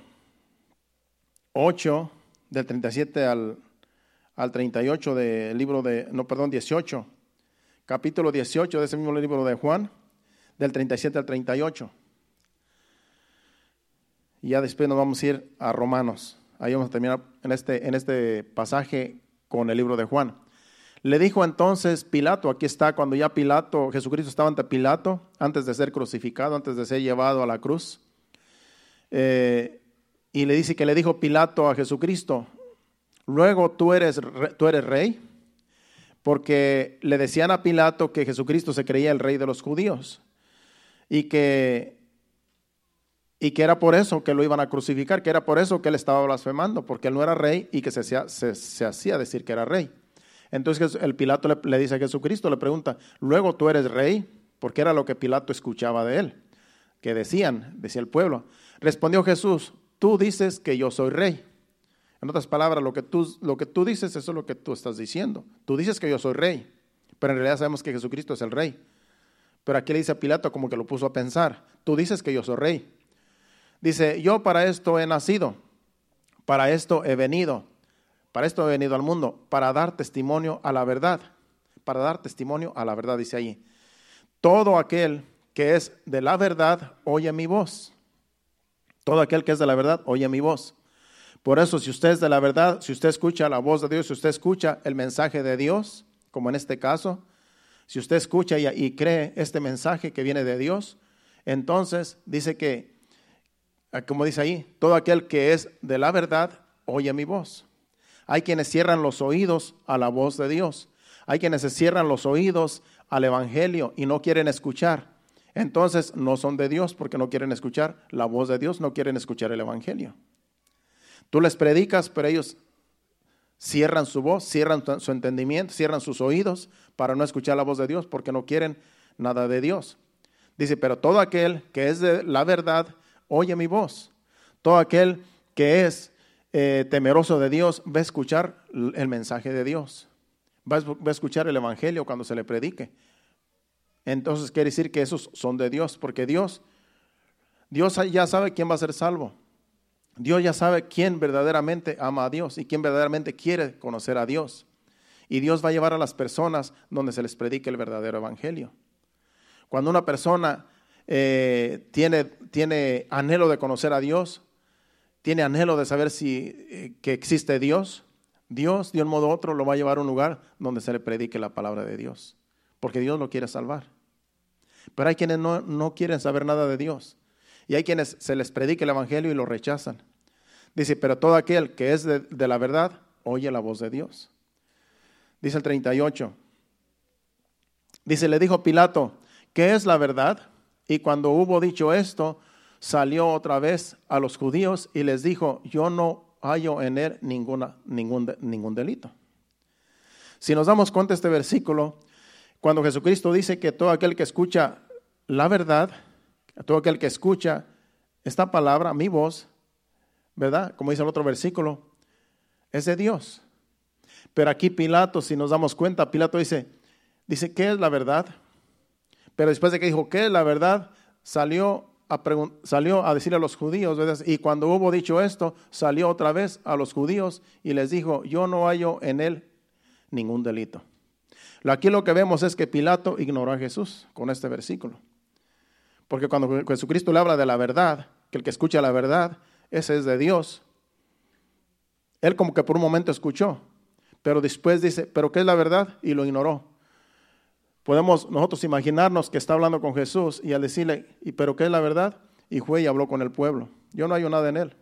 S1: 8, del 37 al, al 38 del libro de, no, perdón, 18, capítulo 18 de ese mismo libro de Juan, del 37 al 38. Y ya después nos vamos a ir a Romanos. Ahí vamos a terminar en este, en este pasaje con el libro de Juan. Le dijo entonces Pilato, aquí está cuando ya Pilato, Jesucristo estaba ante Pilato, antes de ser crucificado, antes de ser llevado a la cruz. Eh, y le dice que le dijo Pilato a Jesucristo, luego tú eres, tú eres rey, porque le decían a Pilato que Jesucristo se creía el rey de los judíos y que y que era por eso que lo iban a crucificar, que era por eso que él estaba blasfemando, porque él no era rey y que se hacía, se, hacía decir que era rey. Entonces el Pilato le, dice a Jesucristo, le pregunta, luego tú eres rey, porque era lo que Pilato escuchaba de él, que decían, decía el pueblo. Respondió Jesús, tú dices que yo soy rey. En otras palabras, lo que, tú, lo que tú dices, eso es lo que tú estás diciendo. Tú dices que yo soy rey, pero en realidad sabemos que Jesucristo es el rey. Pero aquí le dice a Pilato como que lo puso a pensar, tú dices que yo soy rey. Dice, yo para esto he nacido, para esto he venido, Para esto he venido al mundo, para dar testimonio a la verdad. Para dar testimonio a la verdad, dice allí. Todo aquel que es de la verdad, oye mi voz. Todo aquel que es de la verdad, oye mi voz. Por eso, si usted es de la verdad, si usted escucha la voz de Dios, si usted escucha el mensaje de Dios, como en este caso, si usted escucha y, cree este mensaje que viene de Dios, entonces dice que, como dice ahí, todo aquel que es de la verdad, oye mi voz. Hay quienes cierran los oídos a la voz de Dios. Hay quienes se cierran los oídos al Evangelio y no quieren escuchar. Entonces no son de Dios porque no quieren escuchar la voz de Dios, no quieren escuchar el Evangelio. Tú les predicas, pero ellos cierran su voz, cierran su entendimiento, cierran sus oídos para no escuchar la voz de Dios porque no quieren nada de Dios. Dice, pero todo aquel que es de la verdad, oye mi voz. Todo aquel que es eh, temeroso de Dios va a escuchar el mensaje de Dios. Va a, escuchar el Evangelio cuando se le predique. Entonces quiere decir que esos son de Dios, porque Dios, Dios ya sabe quién va a ser salvo. Dios ya sabe quién verdaderamente ama a Dios y quién verdaderamente quiere conocer a Dios. Y Dios va a llevar a las personas donde se les predique el verdadero evangelio. Cuando una persona eh, tiene, tiene anhelo de conocer a Dios, tiene anhelo de saber si eh, que existe Dios, Dios de un modo u otro lo va a llevar a un lugar donde se le predique la palabra de Dios, porque Dios lo quiere salvar. Pero hay quienes no, no quieren saber nada de Dios. Y hay quienes se les predica el Evangelio y lo rechazan. Dice, pero todo aquel que es de, la verdad, oye la voz de Dios. Dice el 38. Dice, le dijo Pilato, ¿qué es la verdad? Y cuando hubo dicho esto, salió otra vez a los judíos y les dijo, yo no hallo en él ningún, ningún delito. Si nos damos cuenta de este versículo, cuando Jesucristo dice que todo aquel que escucha la verdad, todo aquel que escucha esta palabra, mi voz, ¿verdad? Como dice el otro versículo, es de Dios. Pero aquí Pilato, si nos damos cuenta, Pilato dice, dice, ¿qué es la verdad? Pero después de que dijo, ¿qué es la verdad? Salió a, salió a decirle a los judíos, y cuando hubo dicho esto, salió otra vez a los judíos y les dijo, yo no hallo en él ningún delito. Aquí lo que vemos es que Pilato ignoró a Jesús con este versículo. Porque cuando Jesucristo le habla de la verdad, que el que escucha la verdad, ese es de Dios. Él como que por un momento escuchó, pero después dice, ¿pero qué es la verdad? Y lo ignoró. Podemos nosotros imaginarnos que está hablando con Jesús y al decirle, ¿y pero qué es la verdad? Y fue y habló con el pueblo. Yo no hallo nada en él.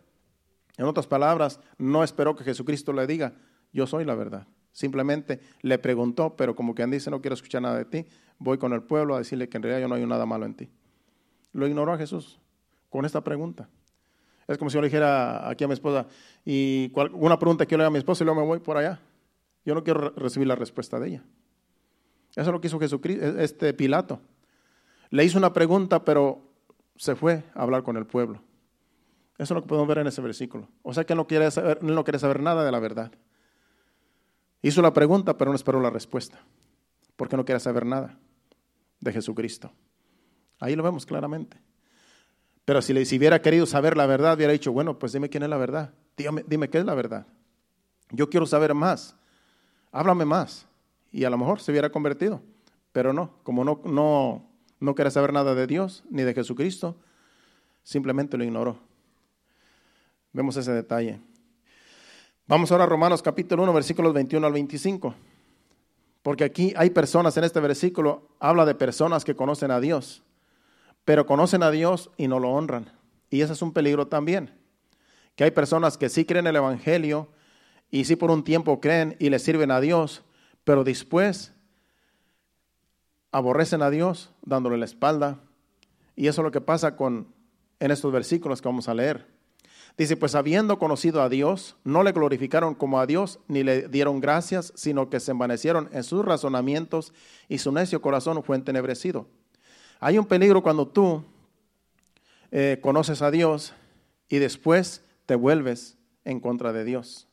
S1: En otras palabras, no esperó que Jesucristo le diga, yo soy la verdad. Simplemente le preguntó, pero como quien dice, no quiero escuchar nada de ti, voy con el pueblo a decirle que en realidad yo no hay nada malo en ti. Lo ignoró a Jesús con esta pregunta. Es como si yo le dijera aquí a mi esposa, y una pregunta que yo le haga a mi esposa y luego me voy por allá. Yo no quiero recibir la respuesta de ella. Eso es lo que hizo Jesucristo, e, este Pilato. Le hizo una pregunta, pero se fue a hablar con el pueblo. Eso es lo que podemos ver en ese versículo. O sea que él no quiere saber, no quiere saber nada de la verdad. Hizo la pregunta, pero no esperó la respuesta. Porque no quiere saber nada de Jesucristo. Ahí lo vemos claramente. Pero si, le, hubiera querido saber la verdad, hubiera dicho, bueno, pues dime quién es la verdad. Dime, dime qué es la verdad. Yo quiero saber más. Háblame más. Y a lo mejor se hubiera convertido. Pero no, como no, no, no quiere saber nada de Dios ni de Jesucristo, simplemente lo ignoró. Vemos ese detalle. Vamos ahora a Romanos capítulo 1, versículos 21 al 25. Porque aquí hay personas en este versículo, habla de personas que conocen a Dios pero conocen a Dios y no lo honran. Y ese es un peligro también. Que hay personas que sí creen el Evangelio y sí por un tiempo creen y le sirven a Dios, pero después aborrecen a Dios dándole la espalda. Y eso es lo que pasa con en estos versículos que vamos a leer. Dice, pues habiendo conocido a Dios, no le glorificaron como a Dios, ni le dieron gracias, sino que se envanecieron en sus razonamientos y su necio corazón fue entenebrecido. Hay un peligro cuando tú eh, conoces a Dios y después te vuelves en contra de Dios.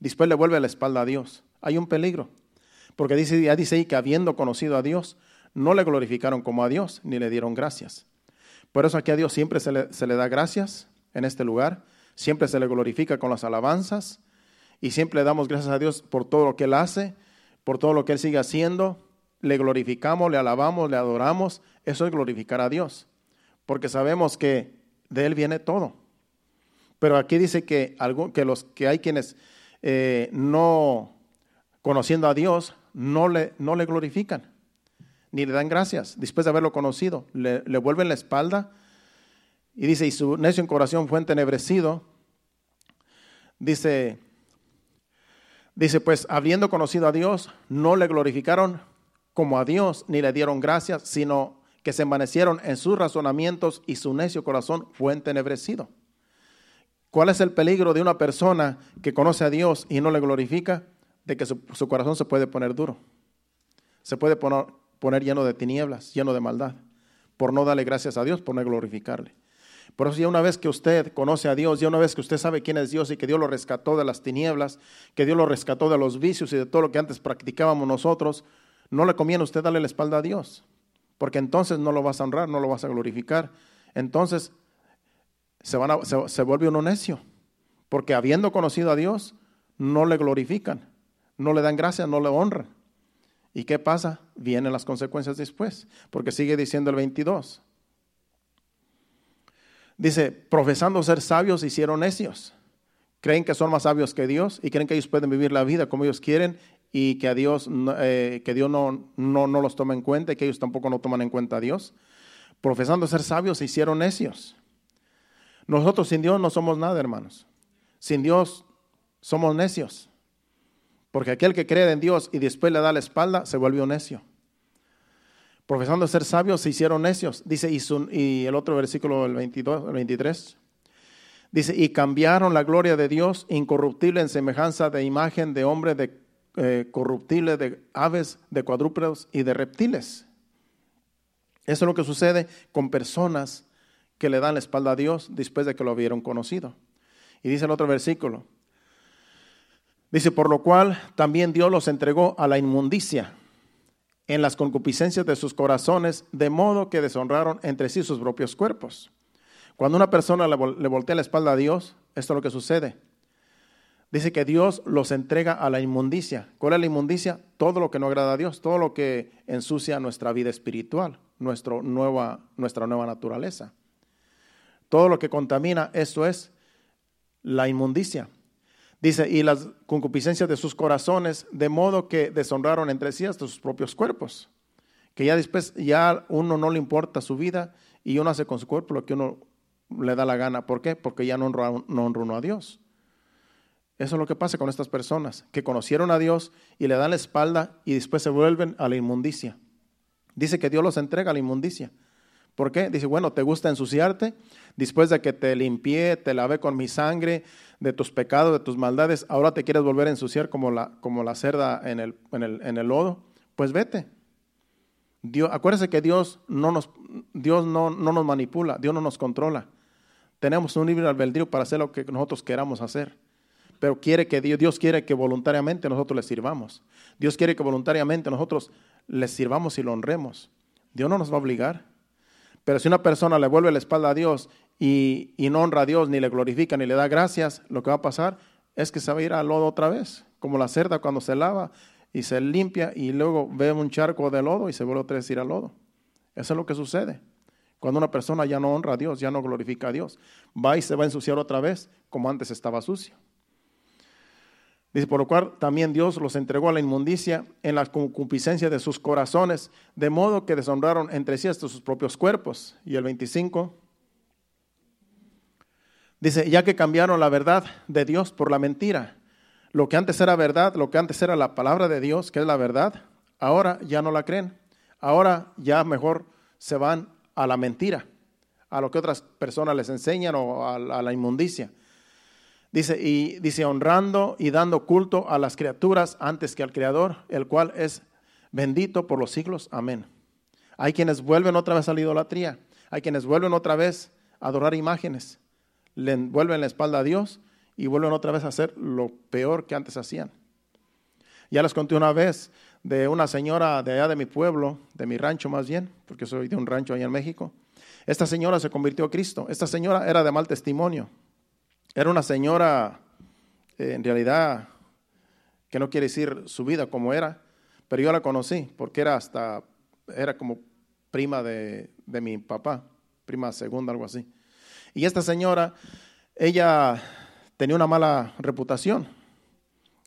S1: Después le vuelve la espalda a Dios. Hay un peligro. Porque dice, ya dice ahí que habiendo conocido a Dios, no le glorificaron como a Dios, ni le dieron gracias. Por eso aquí a Dios siempre se le, se le da gracias en este lugar, siempre se le glorifica con las alabanzas y siempre le damos gracias a Dios por todo lo que Él hace, por todo lo que Él sigue haciendo. Le glorificamos, le alabamos, le adoramos. Eso es glorificar a Dios, porque sabemos que de Él viene todo. Pero aquí dice que, que, los, que hay quienes eh, no, conociendo a Dios, no le, no le glorifican, ni le dan gracias después de haberlo conocido. Le, le vuelven la espalda y dice, y su necio en corazón fue entenebrecido. Dice, dice, pues habiendo conocido a Dios, no le glorificaron como a Dios, ni le dieron gracias, sino que se envanecieron en sus razonamientos y su necio corazón fue entenebrecido. ¿Cuál es el peligro de una persona que conoce a Dios y no le glorifica? De que su, corazón se puede poner duro. Se puede poner, lleno de tinieblas, lleno de maldad, por no darle gracias a Dios, por no glorificarle. Por eso ya una vez que usted conoce a Dios, ya una vez que usted sabe quién es Dios y que Dios lo rescató de las tinieblas, que Dios lo rescató de los vicios y de todo lo que antes practicábamos nosotros, no le conviene a usted darle la espalda a Dios, porque entonces no lo vas a honrar, no lo vas a glorificar. Entonces se, van se, vuelve uno necio, porque habiendo conocido a Dios, no le glorifican, no le dan gracias, no le honran. ¿Y qué pasa? Vienen las consecuencias después, porque sigue diciendo el 22. Dice, profesando ser sabios, hicieron necios. Creen que son más sabios que Dios y creen que ellos pueden vivir la vida como ellos quieren y que a Dios, eh, que Dios no, no, no los toma en cuenta y que ellos tampoco no toman en cuenta a Dios. Profesando ser sabios, se hicieron necios. Nosotros sin Dios no somos nada, hermanos. Sin Dios somos necios. Porque aquel que cree en Dios y después le da la espalda, se vuelve un necio profesando ser sabios, se hicieron necios. Dice, y, el otro versículo, el, 22, el 23, dice, y cambiaron la gloria de Dios incorruptible en semejanza de imagen de hombre, de eh, corruptible, de aves, de cuadrúpedos y de reptiles. Eso es lo que sucede con personas que le dan la espalda a Dios después de que lo hubieron conocido. Y dice el otro versículo, dice, por lo cual también Dios los entregó a la inmundicia en las concupiscencias de sus corazones, de modo que deshonraron entre sí sus propios cuerpos. Cuando una persona le, voltea la espalda a Dios, esto es lo que sucede. Dice que Dios los entrega a la inmundicia. ¿Cuál es la inmundicia? Todo lo que no agrada a Dios, todo lo que ensucia nuestra vida espiritual, nuestra nueva, nuestra nueva naturaleza. Todo lo que contamina, eso es la inmundicia. Dice, y las concupiscencias de sus corazones, de modo que deshonraron entre sí hasta sus propios cuerpos. Que ya después, ya uno no le importa su vida y uno hace con su cuerpo lo que uno le da la gana. ¿Por qué? Porque ya no honra, no uno a Dios. Eso es lo que pasa con estas personas, que conocieron a Dios y le dan la espalda y después se vuelven a la inmundicia. Dice que Dios los entrega a la inmundicia. ¿Por qué? Dice, bueno, ¿te gusta ensuciarte? Después de que te limpié, te lavé con mi sangre de tus pecados, de tus maldades, ahora te quieres volver a ensuciar como la, como la cerda en el, en, el, en el lodo. Pues vete. Dios, acuérdese que Dios, no nos, Dios no, no nos manipula, Dios no nos controla. Tenemos un libre albedrío para hacer lo que nosotros queramos hacer. Pero quiere que Dios, Dios quiere que voluntariamente nosotros le sirvamos. Dios quiere que voluntariamente nosotros le sirvamos y lo honremos. Dios no nos va a obligar. Pero si una persona le vuelve la espalda a Dios y, no honra a Dios, ni le glorifica, ni le da gracias, lo que va a pasar es que se va a ir al lodo otra vez, como la cerda cuando se lava y se limpia y luego ve un charco de lodo y se vuelve otra vez a ir al lodo. Eso es lo que sucede. Cuando una persona ya no honra a Dios, ya no glorifica a Dios, va y se va a ensuciar otra vez como antes estaba sucio. Dice, por lo cual también Dios los entregó a la inmundicia en la concupiscencia de sus corazones, de modo que deshonraron entre sí hasta sus propios cuerpos. Y el 25 dice, ya que cambiaron la verdad de Dios por la mentira. Lo que antes era verdad, lo que antes era la palabra de Dios, que es la verdad, ahora ya no la creen. Ahora ya mejor se van a la mentira, a lo que otras personas les enseñan o a la inmundicia. Dice, y dice, honrando y dando culto a las criaturas antes que al Creador, el cual es bendito por los siglos. Amén. Hay quienes vuelven otra vez a la idolatría. Hay quienes vuelven otra vez a adorar imágenes. Le vuelven la espalda a Dios y vuelven otra vez a hacer lo peor que antes hacían. Ya les conté una vez de una señora de allá de mi pueblo, de mi rancho más bien, porque soy de un rancho allá en México. Esta señora se convirtió a Cristo. Esta señora era de mal testimonio. Era una señora eh, en realidad, que no quiere decir su vida como era, pero yo la conocí porque era hasta, era como prima de, de mi papá, prima segunda, algo así. Y esta señora, ella tenía una mala reputación,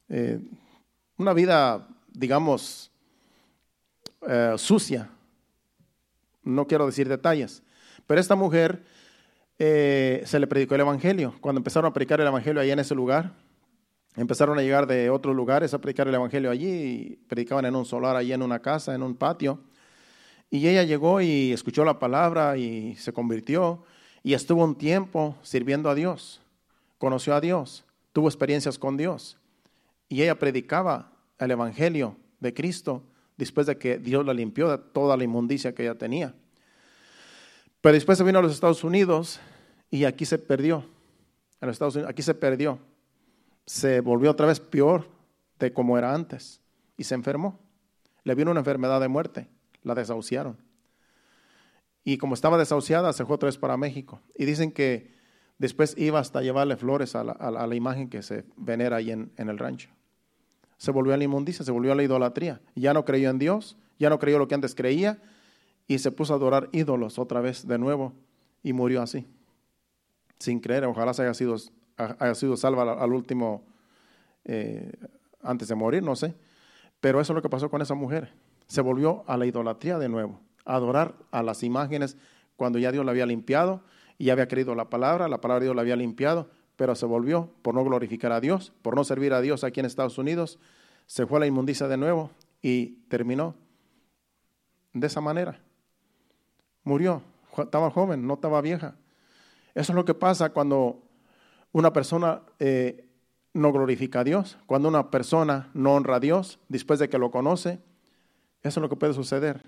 S1: eh, una vida, digamos, eh, sucia. No quiero decir detalles, pero esta mujer eh, se le predicó el Evangelio. Cuando empezaron a predicar el Evangelio ahí en ese lugar, empezaron a llegar de otros lugares a predicar el Evangelio allí predicaban en un solar, allí en una casa, en un patio. Y ella llegó y escuchó la palabra y se convirtió y estuvo un tiempo sirviendo a Dios. Conoció a Dios, tuvo experiencias con Dios. Y ella predicaba el Evangelio de Cristo después de que Dios la limpió de toda la inmundicia que ella tenía. Pero después se vino a los Estados Unidos y aquí se perdió. En los Estados Unidos, aquí se perdió. Se volvió otra vez peor de como era antes y se enfermó. Le vino una enfermedad de muerte la desahuciaron. Y como estaba desahuciada, se fue otra vez para México. Y dicen que después iba hasta llevarle flores a la, imagen que se venera ahí en, el rancho. Se volvió a la inmundicia, se volvió a la idolatría. Ya no creyó en Dios, ya no creyó lo que antes creía y se puso a adorar ídolos otra vez de nuevo y murió así, sin creer. Ojalá se haya sido, haya sido salva al, último, eh, antes de morir, no sé. Pero eso es lo que pasó con esa mujer se volvió a la idolatría de nuevo, a adorar a las imágenes cuando ya Dios la había limpiado y ya había creído la palabra, la palabra de Dios la había limpiado, pero se volvió por no glorificar a Dios, por no servir a Dios aquí en Estados Unidos, se fue a la inmundicia de nuevo y terminó de esa manera. Murió, estaba joven, no estaba vieja. Eso es lo que pasa cuando una persona eh, no glorifica a Dios, cuando una persona no honra a Dios después de que lo conoce, eso es lo que puede suceder.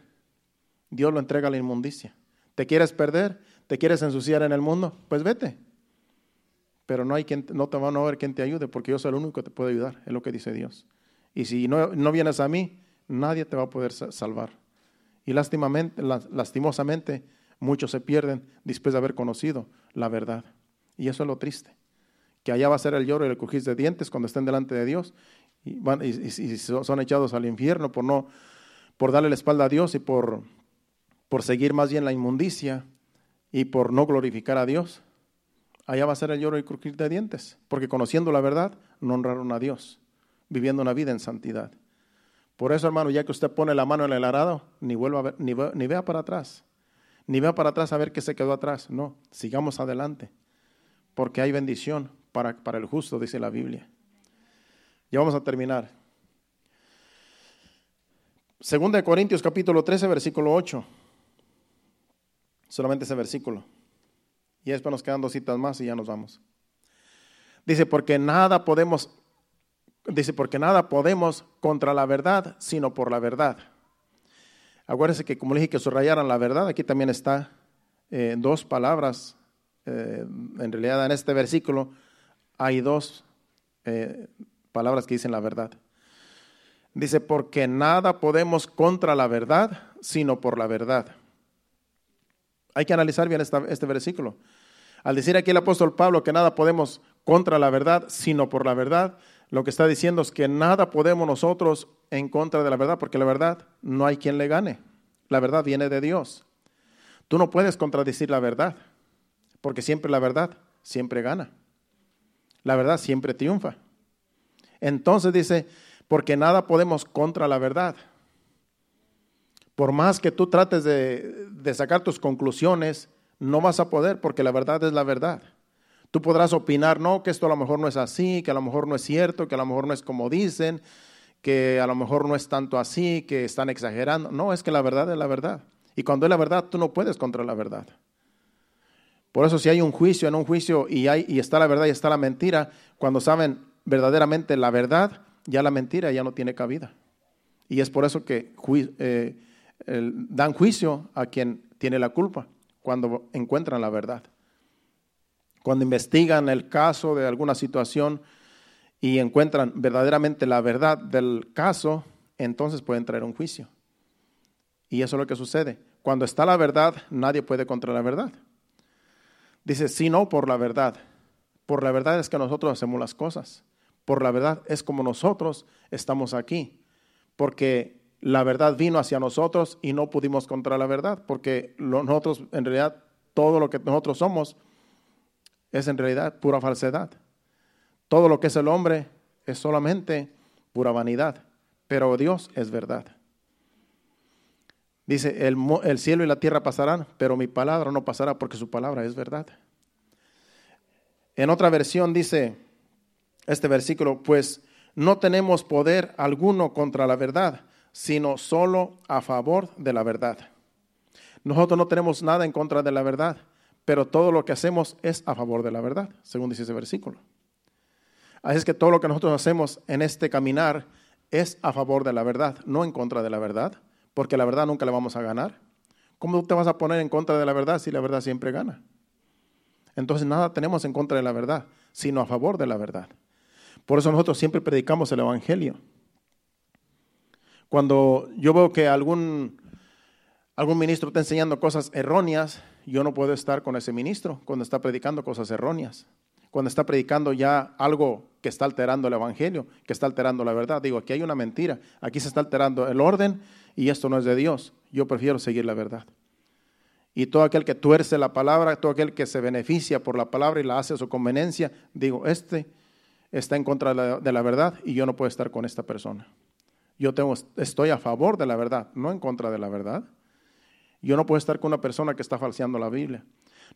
S1: Dios lo entrega a la inmundicia. ¿Te quieres perder? ¿Te quieres ensuciar en el mundo? Pues vete. Pero no, hay quien, no te van a ver quien te ayude porque yo soy el único que te puede ayudar, es lo que dice Dios. Y si no, no vienes a mí, nadie te va a poder salvar. Y lastimosamente muchos se pierden después de haber conocido la verdad. Y eso es lo triste. Que allá va a ser el lloro y el crujir de dientes cuando estén delante de Dios y, son echados al infierno por no por darle la espalda a Dios y por, por seguir más bien la inmundicia y por no glorificar a Dios, allá va a ser el lloro y crujir de dientes, porque conociendo la verdad no honraron a Dios, viviendo una vida en santidad. Por eso, hermano, ya que usted pone la mano en el arado, ni vuelva ni, ni vea para atrás, ni vea para atrás a ver qué se quedó atrás. No, sigamos adelante, porque hay bendición para, para el justo, dice la Biblia. Ya vamos a terminar. Segunda de Corintios capítulo 13, versículo 8. Solamente ese versículo. Y después nos quedan dos citas más y ya nos vamos. Dice, porque nada podemos, dice, porque nada podemos contra la verdad, sino por la verdad. Acuérdense que como le dije que subrayaran la verdad, aquí también está eh, dos palabras. Eh, en realidad en este versículo hay dos eh, palabras que dicen la verdad. Dice, porque nada podemos contra la verdad, sino por la verdad. Hay que analizar bien este versículo. Al decir aquí el apóstol Pablo que nada podemos contra la verdad, sino por la verdad, lo que está diciendo es que nada podemos nosotros en contra de la verdad, porque la verdad no hay quien le gane. La verdad viene de Dios. Tú no puedes contradecir la verdad, porque siempre la verdad siempre gana. La verdad siempre triunfa. Entonces dice, porque nada podemos contra la verdad. Por más que tú trates de, sacar tus conclusiones, no vas a poder porque la verdad es la verdad. Tú podrás opinar, no, que esto a lo mejor no es así, que a lo mejor no es cierto, que a lo mejor no es como dicen, que a lo mejor no es tanto así, que están exagerando. No, es que la verdad es la verdad. Y cuando es la verdad, tú no puedes contra la verdad. Por eso si hay un juicio, en un juicio y, hay, y está la verdad y está la mentira, cuando saben verdaderamente la verdad, ya la mentira ya no tiene cabida. Y es por eso que eh, dan juicio a quien tiene la culpa cuando encuentran la verdad. Cuando investigan el caso de alguna situación y encuentran verdaderamente la verdad del caso, entonces pueden traer un juicio. Y eso es lo que sucede. Cuando está la verdad, nadie puede contra la verdad. Dice, si no por la verdad. Por la verdad es que nosotros hacemos las cosas por la verdad es como nosotros estamos aquí. Porque la verdad vino hacia nosotros y no pudimos contra la verdad. Porque nosotros, en realidad, todo lo que nosotros somos es en realidad pura falsedad. Todo lo que es el hombre es solamente pura vanidad. Pero Dios es verdad. Dice, el, el, cielo y la tierra pasarán, pero mi palabra no pasará porque su palabra es verdad. En otra versión dice este versículo, pues no tenemos poder alguno contra la verdad, sino solo a favor de la verdad. Nosotros no tenemos nada en contra de la verdad, pero todo lo que hacemos es a favor de la verdad, según dice ese versículo. Así es que todo lo que nosotros hacemos en este caminar es a favor de la verdad, no en contra de la verdad porque la verdad nunca le vamos a ganar. ¿Cómo te vas a poner en contra de la verdad si la verdad siempre gana? Entonces nada tenemos en contra de la verdad, sino a favor de la verdad. Por eso nosotros siempre predicamos el Evangelio. Cuando yo veo que algún, algún ministro está enseñando cosas erróneas, yo no puedo estar con ese ministro cuando está predicando cosas erróneas. Cuando está predicando ya algo que está alterando el Evangelio, que está alterando la verdad. Digo, aquí hay una mentira, aquí se está alterando el orden y esto no es de Dios. Yo prefiero seguir la verdad. Y todo aquel que tuerce la palabra, todo aquel que se beneficia por la palabra y la hace a su conveniencia, digo, este está en contra de la, verdad y yo no puedo estar con esta persona. Yo tengo, estoy a favor de la verdad, no en contra de la verdad. Yo no puedo estar con una persona que está falseando la Biblia.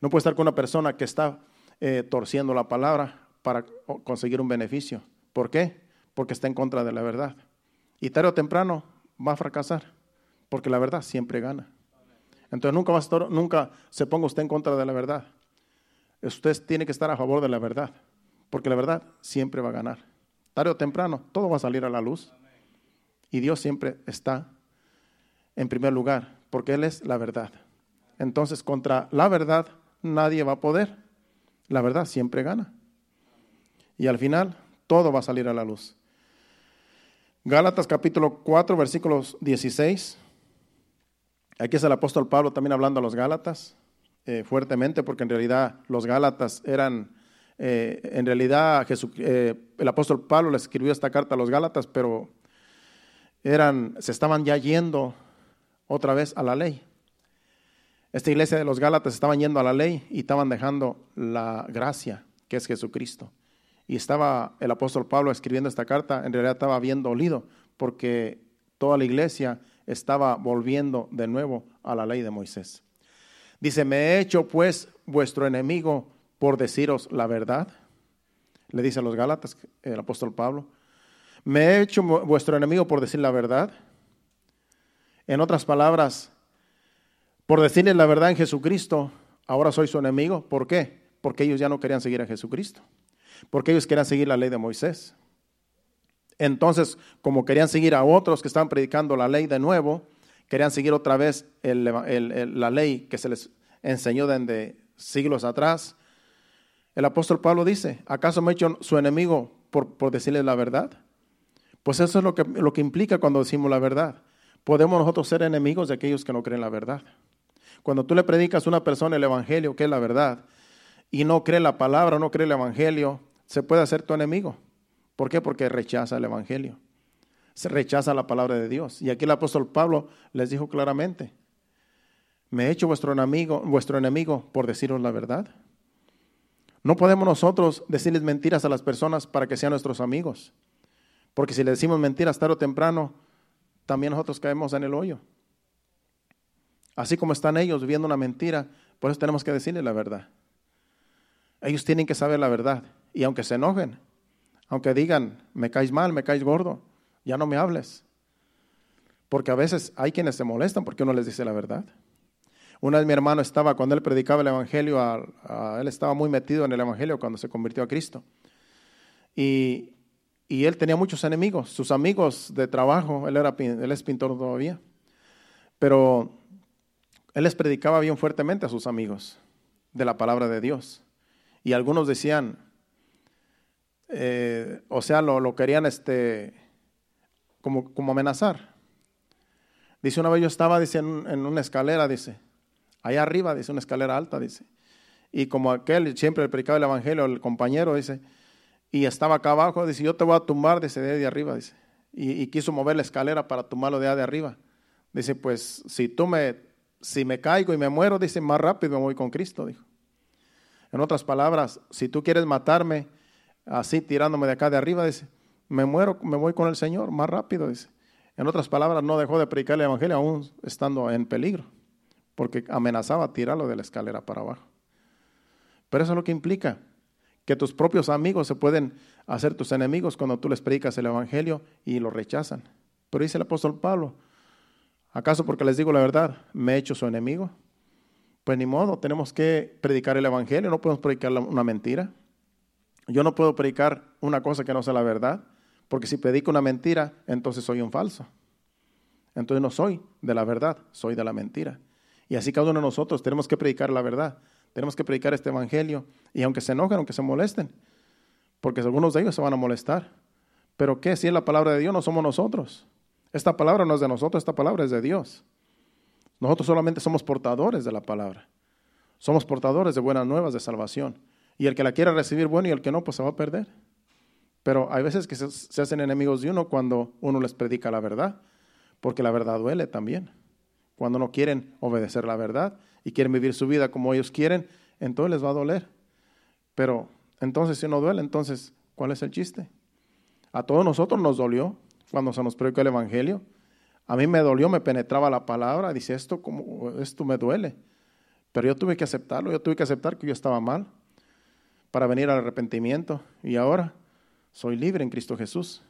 S1: No puedo estar con una persona que está eh, torciendo la palabra para conseguir un beneficio. ¿Por qué? Porque está en contra de la verdad. Y tarde o temprano va a fracasar, porque la verdad siempre gana. Entonces nunca, va a estar, nunca se ponga usted en contra de la verdad. Usted tiene que estar a favor de la verdad, porque la verdad siempre va a ganar. Tarde o temprano, todo va a salir a la luz. Y Dios siempre está en primer lugar, porque Él es la verdad. Entonces, contra la verdad nadie va a poder. La verdad siempre gana. Y al final, todo va a salir a la luz. Gálatas capítulo 4, versículos 16. Aquí es el apóstol Pablo también hablando a los Gálatas eh, fuertemente, porque en realidad los Gálatas eran, eh, en realidad eh, el apóstol Pablo le escribió esta carta a los Gálatas, pero eran, se estaban ya yendo otra vez a la ley. Esta iglesia de los Gálatas estaban yendo a la ley y estaban dejando la gracia, que es Jesucristo. Y estaba el apóstol Pablo escribiendo esta carta, en realidad estaba bien dolido porque toda la iglesia estaba volviendo de nuevo a la ley de Moisés. Dice, me he hecho pues vuestro enemigo por deciros la verdad. Le dice a los Gálatas el apóstol Pablo. Me he hecho vuestro enemigo por decir la verdad. En otras palabras, por decirles la verdad en Jesucristo, ahora soy su enemigo. ¿Por qué? Porque ellos ya no querían seguir a Jesucristo porque ellos querían seguir la ley de Moisés. Entonces, como querían seguir a otros que estaban predicando la ley de nuevo, querían seguir otra vez la ley que se les enseñó desde siglos atrás. El apóstol Pablo dice, ¿acaso me he hecho su enemigo por, por decirle la verdad? Pues eso es lo que, lo que implica cuando decimos la verdad. Podemos nosotros ser enemigos de aquellos que no creen la verdad. Cuando tú le predicas a una persona el Evangelio, que es la verdad, y no cree la palabra, no cree el Evangelio, se puede hacer tu enemigo. ¿Por qué? Porque rechaza el Evangelio. Se rechaza la palabra de Dios. Y aquí el apóstol Pablo les dijo claramente, me he hecho vuestro enemigo, vuestro enemigo por deciros la verdad. No podemos nosotros decirles mentiras a las personas para que sean nuestros amigos. Porque si le decimos mentiras tarde o temprano, también nosotros caemos en el hoyo. Así como están ellos viviendo una mentira, por eso tenemos que decirles la verdad. Ellos tienen que saber la verdad. Y aunque se enojen, aunque digan, me caes mal, me caes gordo, ya no me hables. Porque a veces hay quienes se molestan porque uno les dice la verdad. Una vez mi hermano estaba, cuando él predicaba el Evangelio, él estaba muy metido en el Evangelio cuando se convirtió a Cristo. Y, y, él tenía muchos enemigos, sus amigos de trabajo, él, era, él es pintor todavía. Pero él les predicaba bien fuertemente a sus amigos de la palabra de Dios. Y algunos decían, eh, o sea, lo, querían este, como, como, amenazar. Dice, una vez yo estaba dice, en, una escalera, dice, allá arriba, dice, una escalera alta, dice. Y como aquel siempre predicaba el Evangelio, el compañero, dice, y estaba acá abajo, dice, yo te voy a tumbar, dice, de de arriba, dice. Y, quiso mover la escalera para tumbarlo de de arriba. Dice, pues si tú me, si me caigo y me muero, dice, más rápido me voy con Cristo, dijo. En otras palabras, si tú quieres matarme así tirándome de acá de arriba, dice, me muero, me voy con el Señor, más rápido, dice. En otras palabras, no dejó de predicar el Evangelio aún estando en peligro, porque amenazaba tirarlo de la escalera para abajo. Pero eso es lo que implica que tus propios amigos se pueden hacer tus enemigos cuando tú les predicas el Evangelio y lo rechazan. Pero dice el apóstol Pablo, ¿acaso porque les digo la verdad me he hecho su enemigo? Pues ni modo, tenemos que predicar el Evangelio, no podemos predicar una mentira. Yo no puedo predicar una cosa que no sea la verdad, porque si predico una mentira, entonces soy un falso. Entonces no soy de la verdad, soy de la mentira. Y así cada uno de nosotros tenemos que predicar la verdad. Tenemos que predicar este evangelio. Y aunque se enojen, aunque se molesten, porque algunos de ellos se van a molestar. Pero ¿qué? Si es la palabra de Dios, no somos nosotros. Esta palabra no es de nosotros, esta palabra es de Dios. Nosotros solamente somos portadores de la palabra. Somos portadores de buenas nuevas de salvación. Y el que la quiera recibir, bueno, y el que no, pues se va a perder. Pero hay veces que se, hacen enemigos de uno cuando uno les predica la verdad, porque la verdad duele también. Cuando no quieren obedecer la verdad y quieren vivir su vida como ellos quieren, entonces les va a doler. Pero entonces si no duele, entonces, ¿cuál es el chiste? A todos nosotros nos dolió cuando se nos predicó el Evangelio. A mí me dolió, me penetraba la palabra, dice esto, como, esto me duele. Pero yo tuve que aceptarlo, yo tuve que aceptar que yo estaba mal para venir al arrepentimiento. Y ahora soy libre en Cristo Jesús.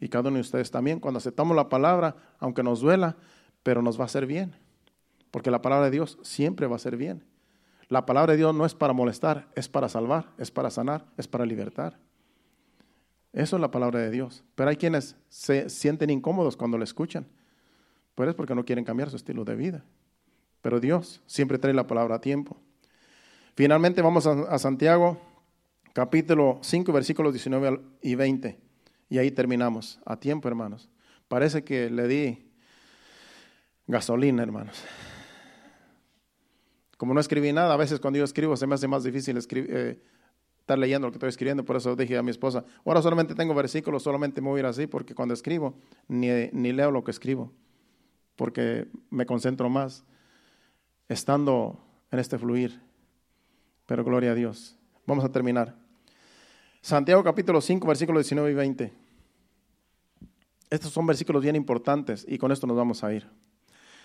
S1: Y cada uno de ustedes también, cuando aceptamos la palabra, aunque nos duela, pero nos va a hacer bien. Porque la palabra de Dios siempre va a ser bien. La palabra de Dios no es para molestar, es para salvar, es para sanar, es para libertar. Eso es la palabra de Dios. Pero hay quienes se sienten incómodos cuando la escuchan. Pero es porque no quieren cambiar su estilo de vida. Pero Dios siempre trae la palabra a tiempo. Finalmente vamos a, Santiago, capítulo 5, versículos 19 y 20. Y ahí terminamos. A tiempo, hermanos. Parece que le di gasolina, hermanos. Como no escribí nada, a veces cuando yo escribo se me hace más difícil eh, estar leyendo lo que estoy escribiendo, por eso dije a mi esposa, ahora solamente tengo versículos, solamente me voy a ir así, porque cuando escribo ni, ni leo lo que escribo, porque me concentro más estando en este fluir. Pero gloria a Dios. Vamos a terminar. Santiago capítulo 5, versículos 19 y 20. Estos son versículos bien importantes y con esto nos vamos a ir.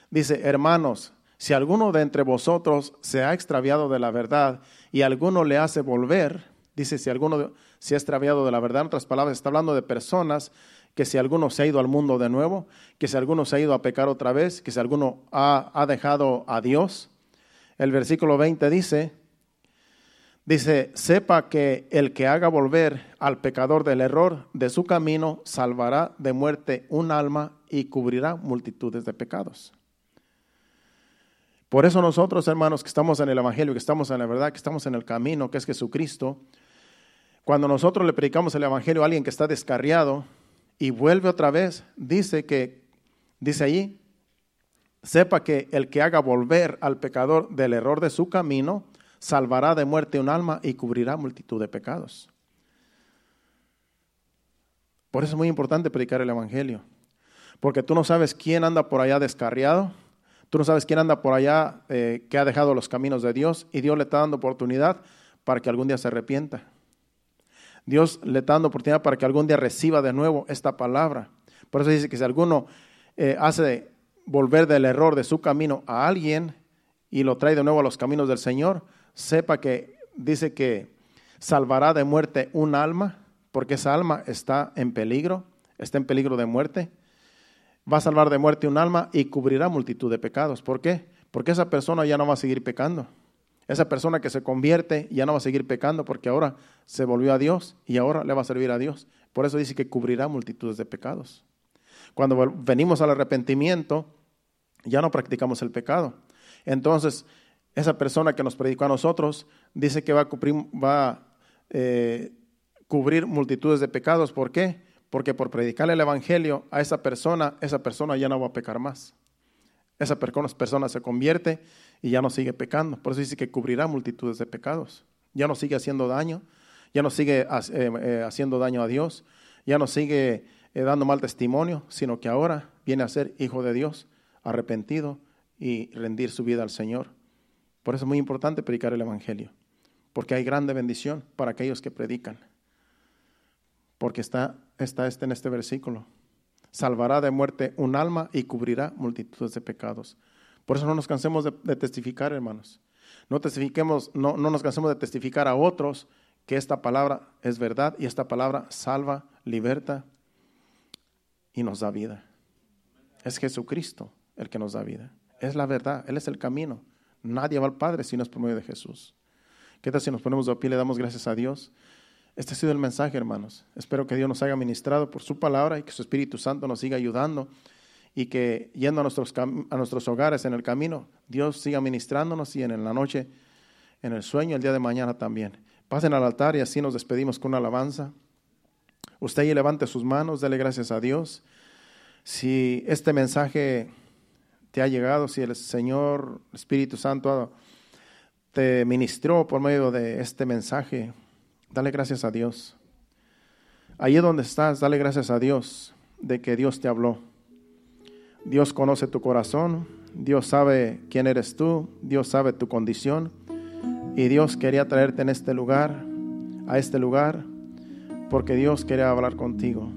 S1: Dice, hermanos, si alguno de entre vosotros se ha extraviado de la verdad y alguno le hace volver, dice, si alguno se ha extraviado de la verdad, en otras palabras, está hablando de personas que si alguno se ha ido al mundo de nuevo, que si alguno se ha ido a pecar otra vez, que si alguno ha, dejado a Dios. El versículo 20 dice, dice, sepa que el que haga volver al pecador del error de su camino, salvará de muerte un alma y cubrirá multitudes de pecados. Por eso nosotros, hermanos, que estamos en el Evangelio, que estamos en la verdad, que estamos en el camino, que es Jesucristo, cuando nosotros le predicamos el Evangelio a alguien que está descarriado y vuelve otra vez, dice que, dice allí, sepa que el que haga volver al pecador del error de su camino, salvará de muerte un alma y cubrirá multitud de pecados. Por eso es muy importante predicar el Evangelio, porque tú no sabes quién anda por allá descarriado, Tú no sabes quién anda por allá eh, que ha dejado los caminos de Dios y Dios le está dando oportunidad para que algún día se arrepienta. Dios le está dando oportunidad para que algún día reciba de nuevo esta palabra. Por eso dice que si alguno eh, hace volver del error de su camino a alguien y lo trae de nuevo a los caminos del Señor, sepa que dice que salvará de muerte un alma, porque esa alma está en peligro, está en peligro de muerte va a salvar de muerte un alma y cubrirá multitud de pecados. ¿Por qué? Porque esa persona ya no va a seguir pecando. Esa persona que se convierte ya no va a seguir pecando porque ahora se volvió a Dios y ahora le va a servir a Dios. Por eso dice que cubrirá multitudes de pecados. Cuando venimos al arrepentimiento, ya no practicamos el pecado. Entonces, esa persona que nos predicó a nosotros dice que va a cubrir, eh, cubrir multitudes de pecados. ¿Por qué? Porque por predicarle el Evangelio a esa persona, esa persona ya no va a pecar más. Esa persona se convierte y ya no sigue pecando. Por eso dice que cubrirá multitudes de pecados. Ya no sigue haciendo daño, ya no sigue eh, eh, haciendo daño a Dios, ya no sigue eh, dando mal testimonio, sino que ahora viene a ser hijo de Dios, arrepentido y rendir su vida al Señor. Por eso es muy importante predicar el Evangelio, porque hay grande bendición para aquellos que predican. Porque está, está este en este versículo. Salvará de muerte un alma y cubrirá multitudes de pecados. Por eso no nos cansemos de, testificar, hermanos. No, testifiquemos, no, no nos cansemos de testificar a otros que esta palabra es verdad y esta palabra salva, liberta y nos da vida. Es Jesucristo el que nos da vida. Es la verdad, Él es el camino. Nadie va al Padre si no es por medio de Jesús. ¿Qué tal si nos ponemos de pie y le damos gracias a Dios? Este ha sido el mensaje, hermanos. Espero que Dios nos haya ministrado por su palabra y que su Espíritu Santo nos siga ayudando y que yendo a nuestros, a nuestros hogares en el camino, Dios siga ministrándonos y en la noche, en el sueño, el día de mañana también. Pasen al altar y así nos despedimos con una alabanza. Usted y levante sus manos, dele gracias a Dios. Si este mensaje te ha llegado, si el Señor Espíritu Santo te ministró por medio de este mensaje, dale gracias a Dios. Allí donde estás, dale gracias a Dios de que Dios te habló. Dios conoce tu corazón, Dios sabe quién eres tú, Dios sabe tu condición y Dios quería traerte en este lugar, a este lugar, porque Dios quería hablar contigo.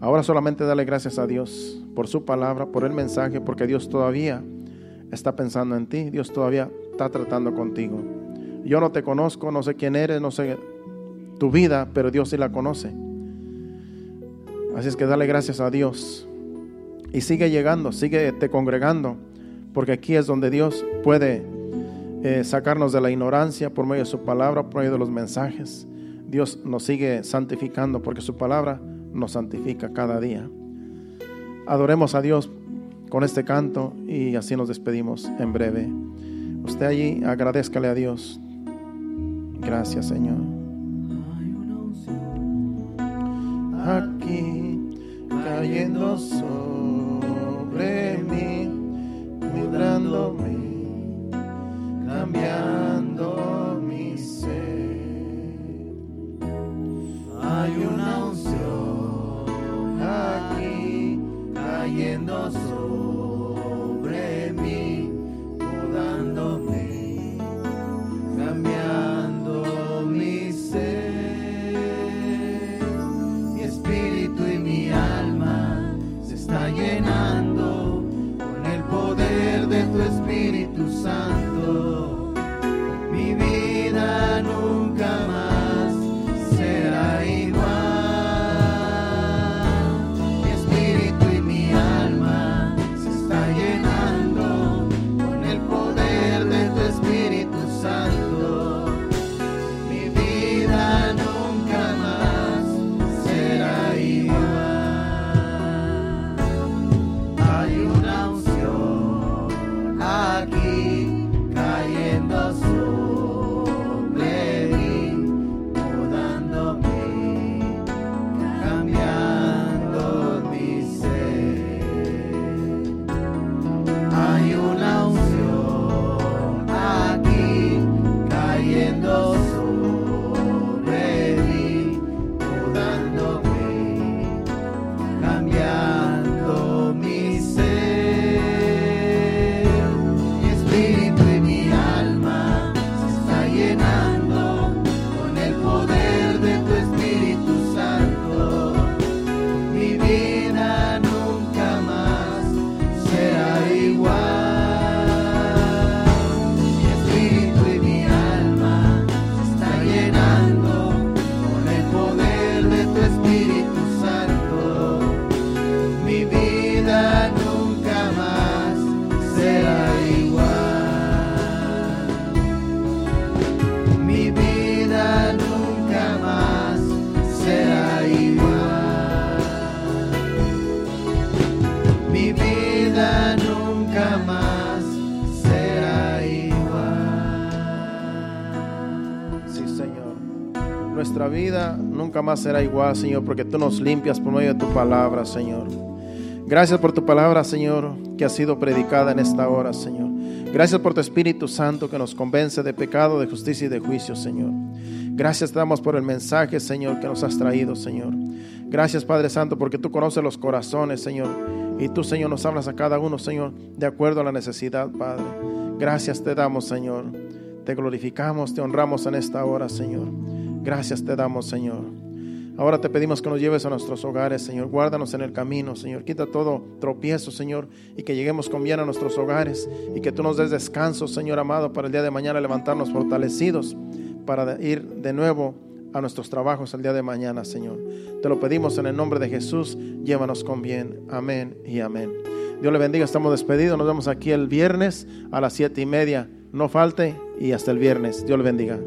S1: Ahora solamente dale gracias a Dios por su palabra, por el mensaje, porque Dios todavía está pensando en ti, Dios todavía está tratando contigo. Yo no te conozco, no sé quién eres, no sé tu vida, pero Dios sí la conoce. Así es que dale gracias a Dios y sigue llegando, sigue te congregando, porque aquí es donde Dios puede eh, sacarnos de la ignorancia por medio de su palabra, por medio de los mensajes. Dios nos sigue santificando porque su palabra nos santifica cada día. Adoremos a Dios con este canto y así nos despedimos en breve. Usted allí agradezcale a Dios. Gracias Señor. Aquí cayendo sobre mí, librándome cambiando mi ser. Hay una unción aquí cayendo sobre será igual, Señor, porque tú nos limpias por medio de tu palabra, Señor. Gracias por tu palabra, Señor, que ha sido predicada en esta hora, Señor. Gracias por tu Espíritu Santo que nos convence de pecado, de justicia y de juicio, Señor. Gracias te damos por el mensaje, Señor, que nos has traído, Señor. Gracias, Padre Santo, porque tú conoces los corazones, Señor. Y tú, Señor, nos hablas a cada uno, Señor, de acuerdo a la necesidad, Padre. Gracias te damos, Señor. Te glorificamos, te honramos en esta hora, Señor. Gracias te damos, Señor. Ahora te pedimos que nos lleves a nuestros hogares, Señor. Guárdanos en el camino, Señor. Quita todo tropiezo, Señor, y que lleguemos con bien a nuestros hogares y que tú nos des descanso, Señor amado, para el día de mañana levantarnos fortalecidos para ir de nuevo a nuestros trabajos el día de mañana, Señor. Te lo pedimos en el nombre de Jesús. Llévanos con bien. Amén y amén. Dios le bendiga. Estamos despedidos. Nos vemos aquí el viernes a las siete y media. No falte y hasta el viernes. Dios le bendiga.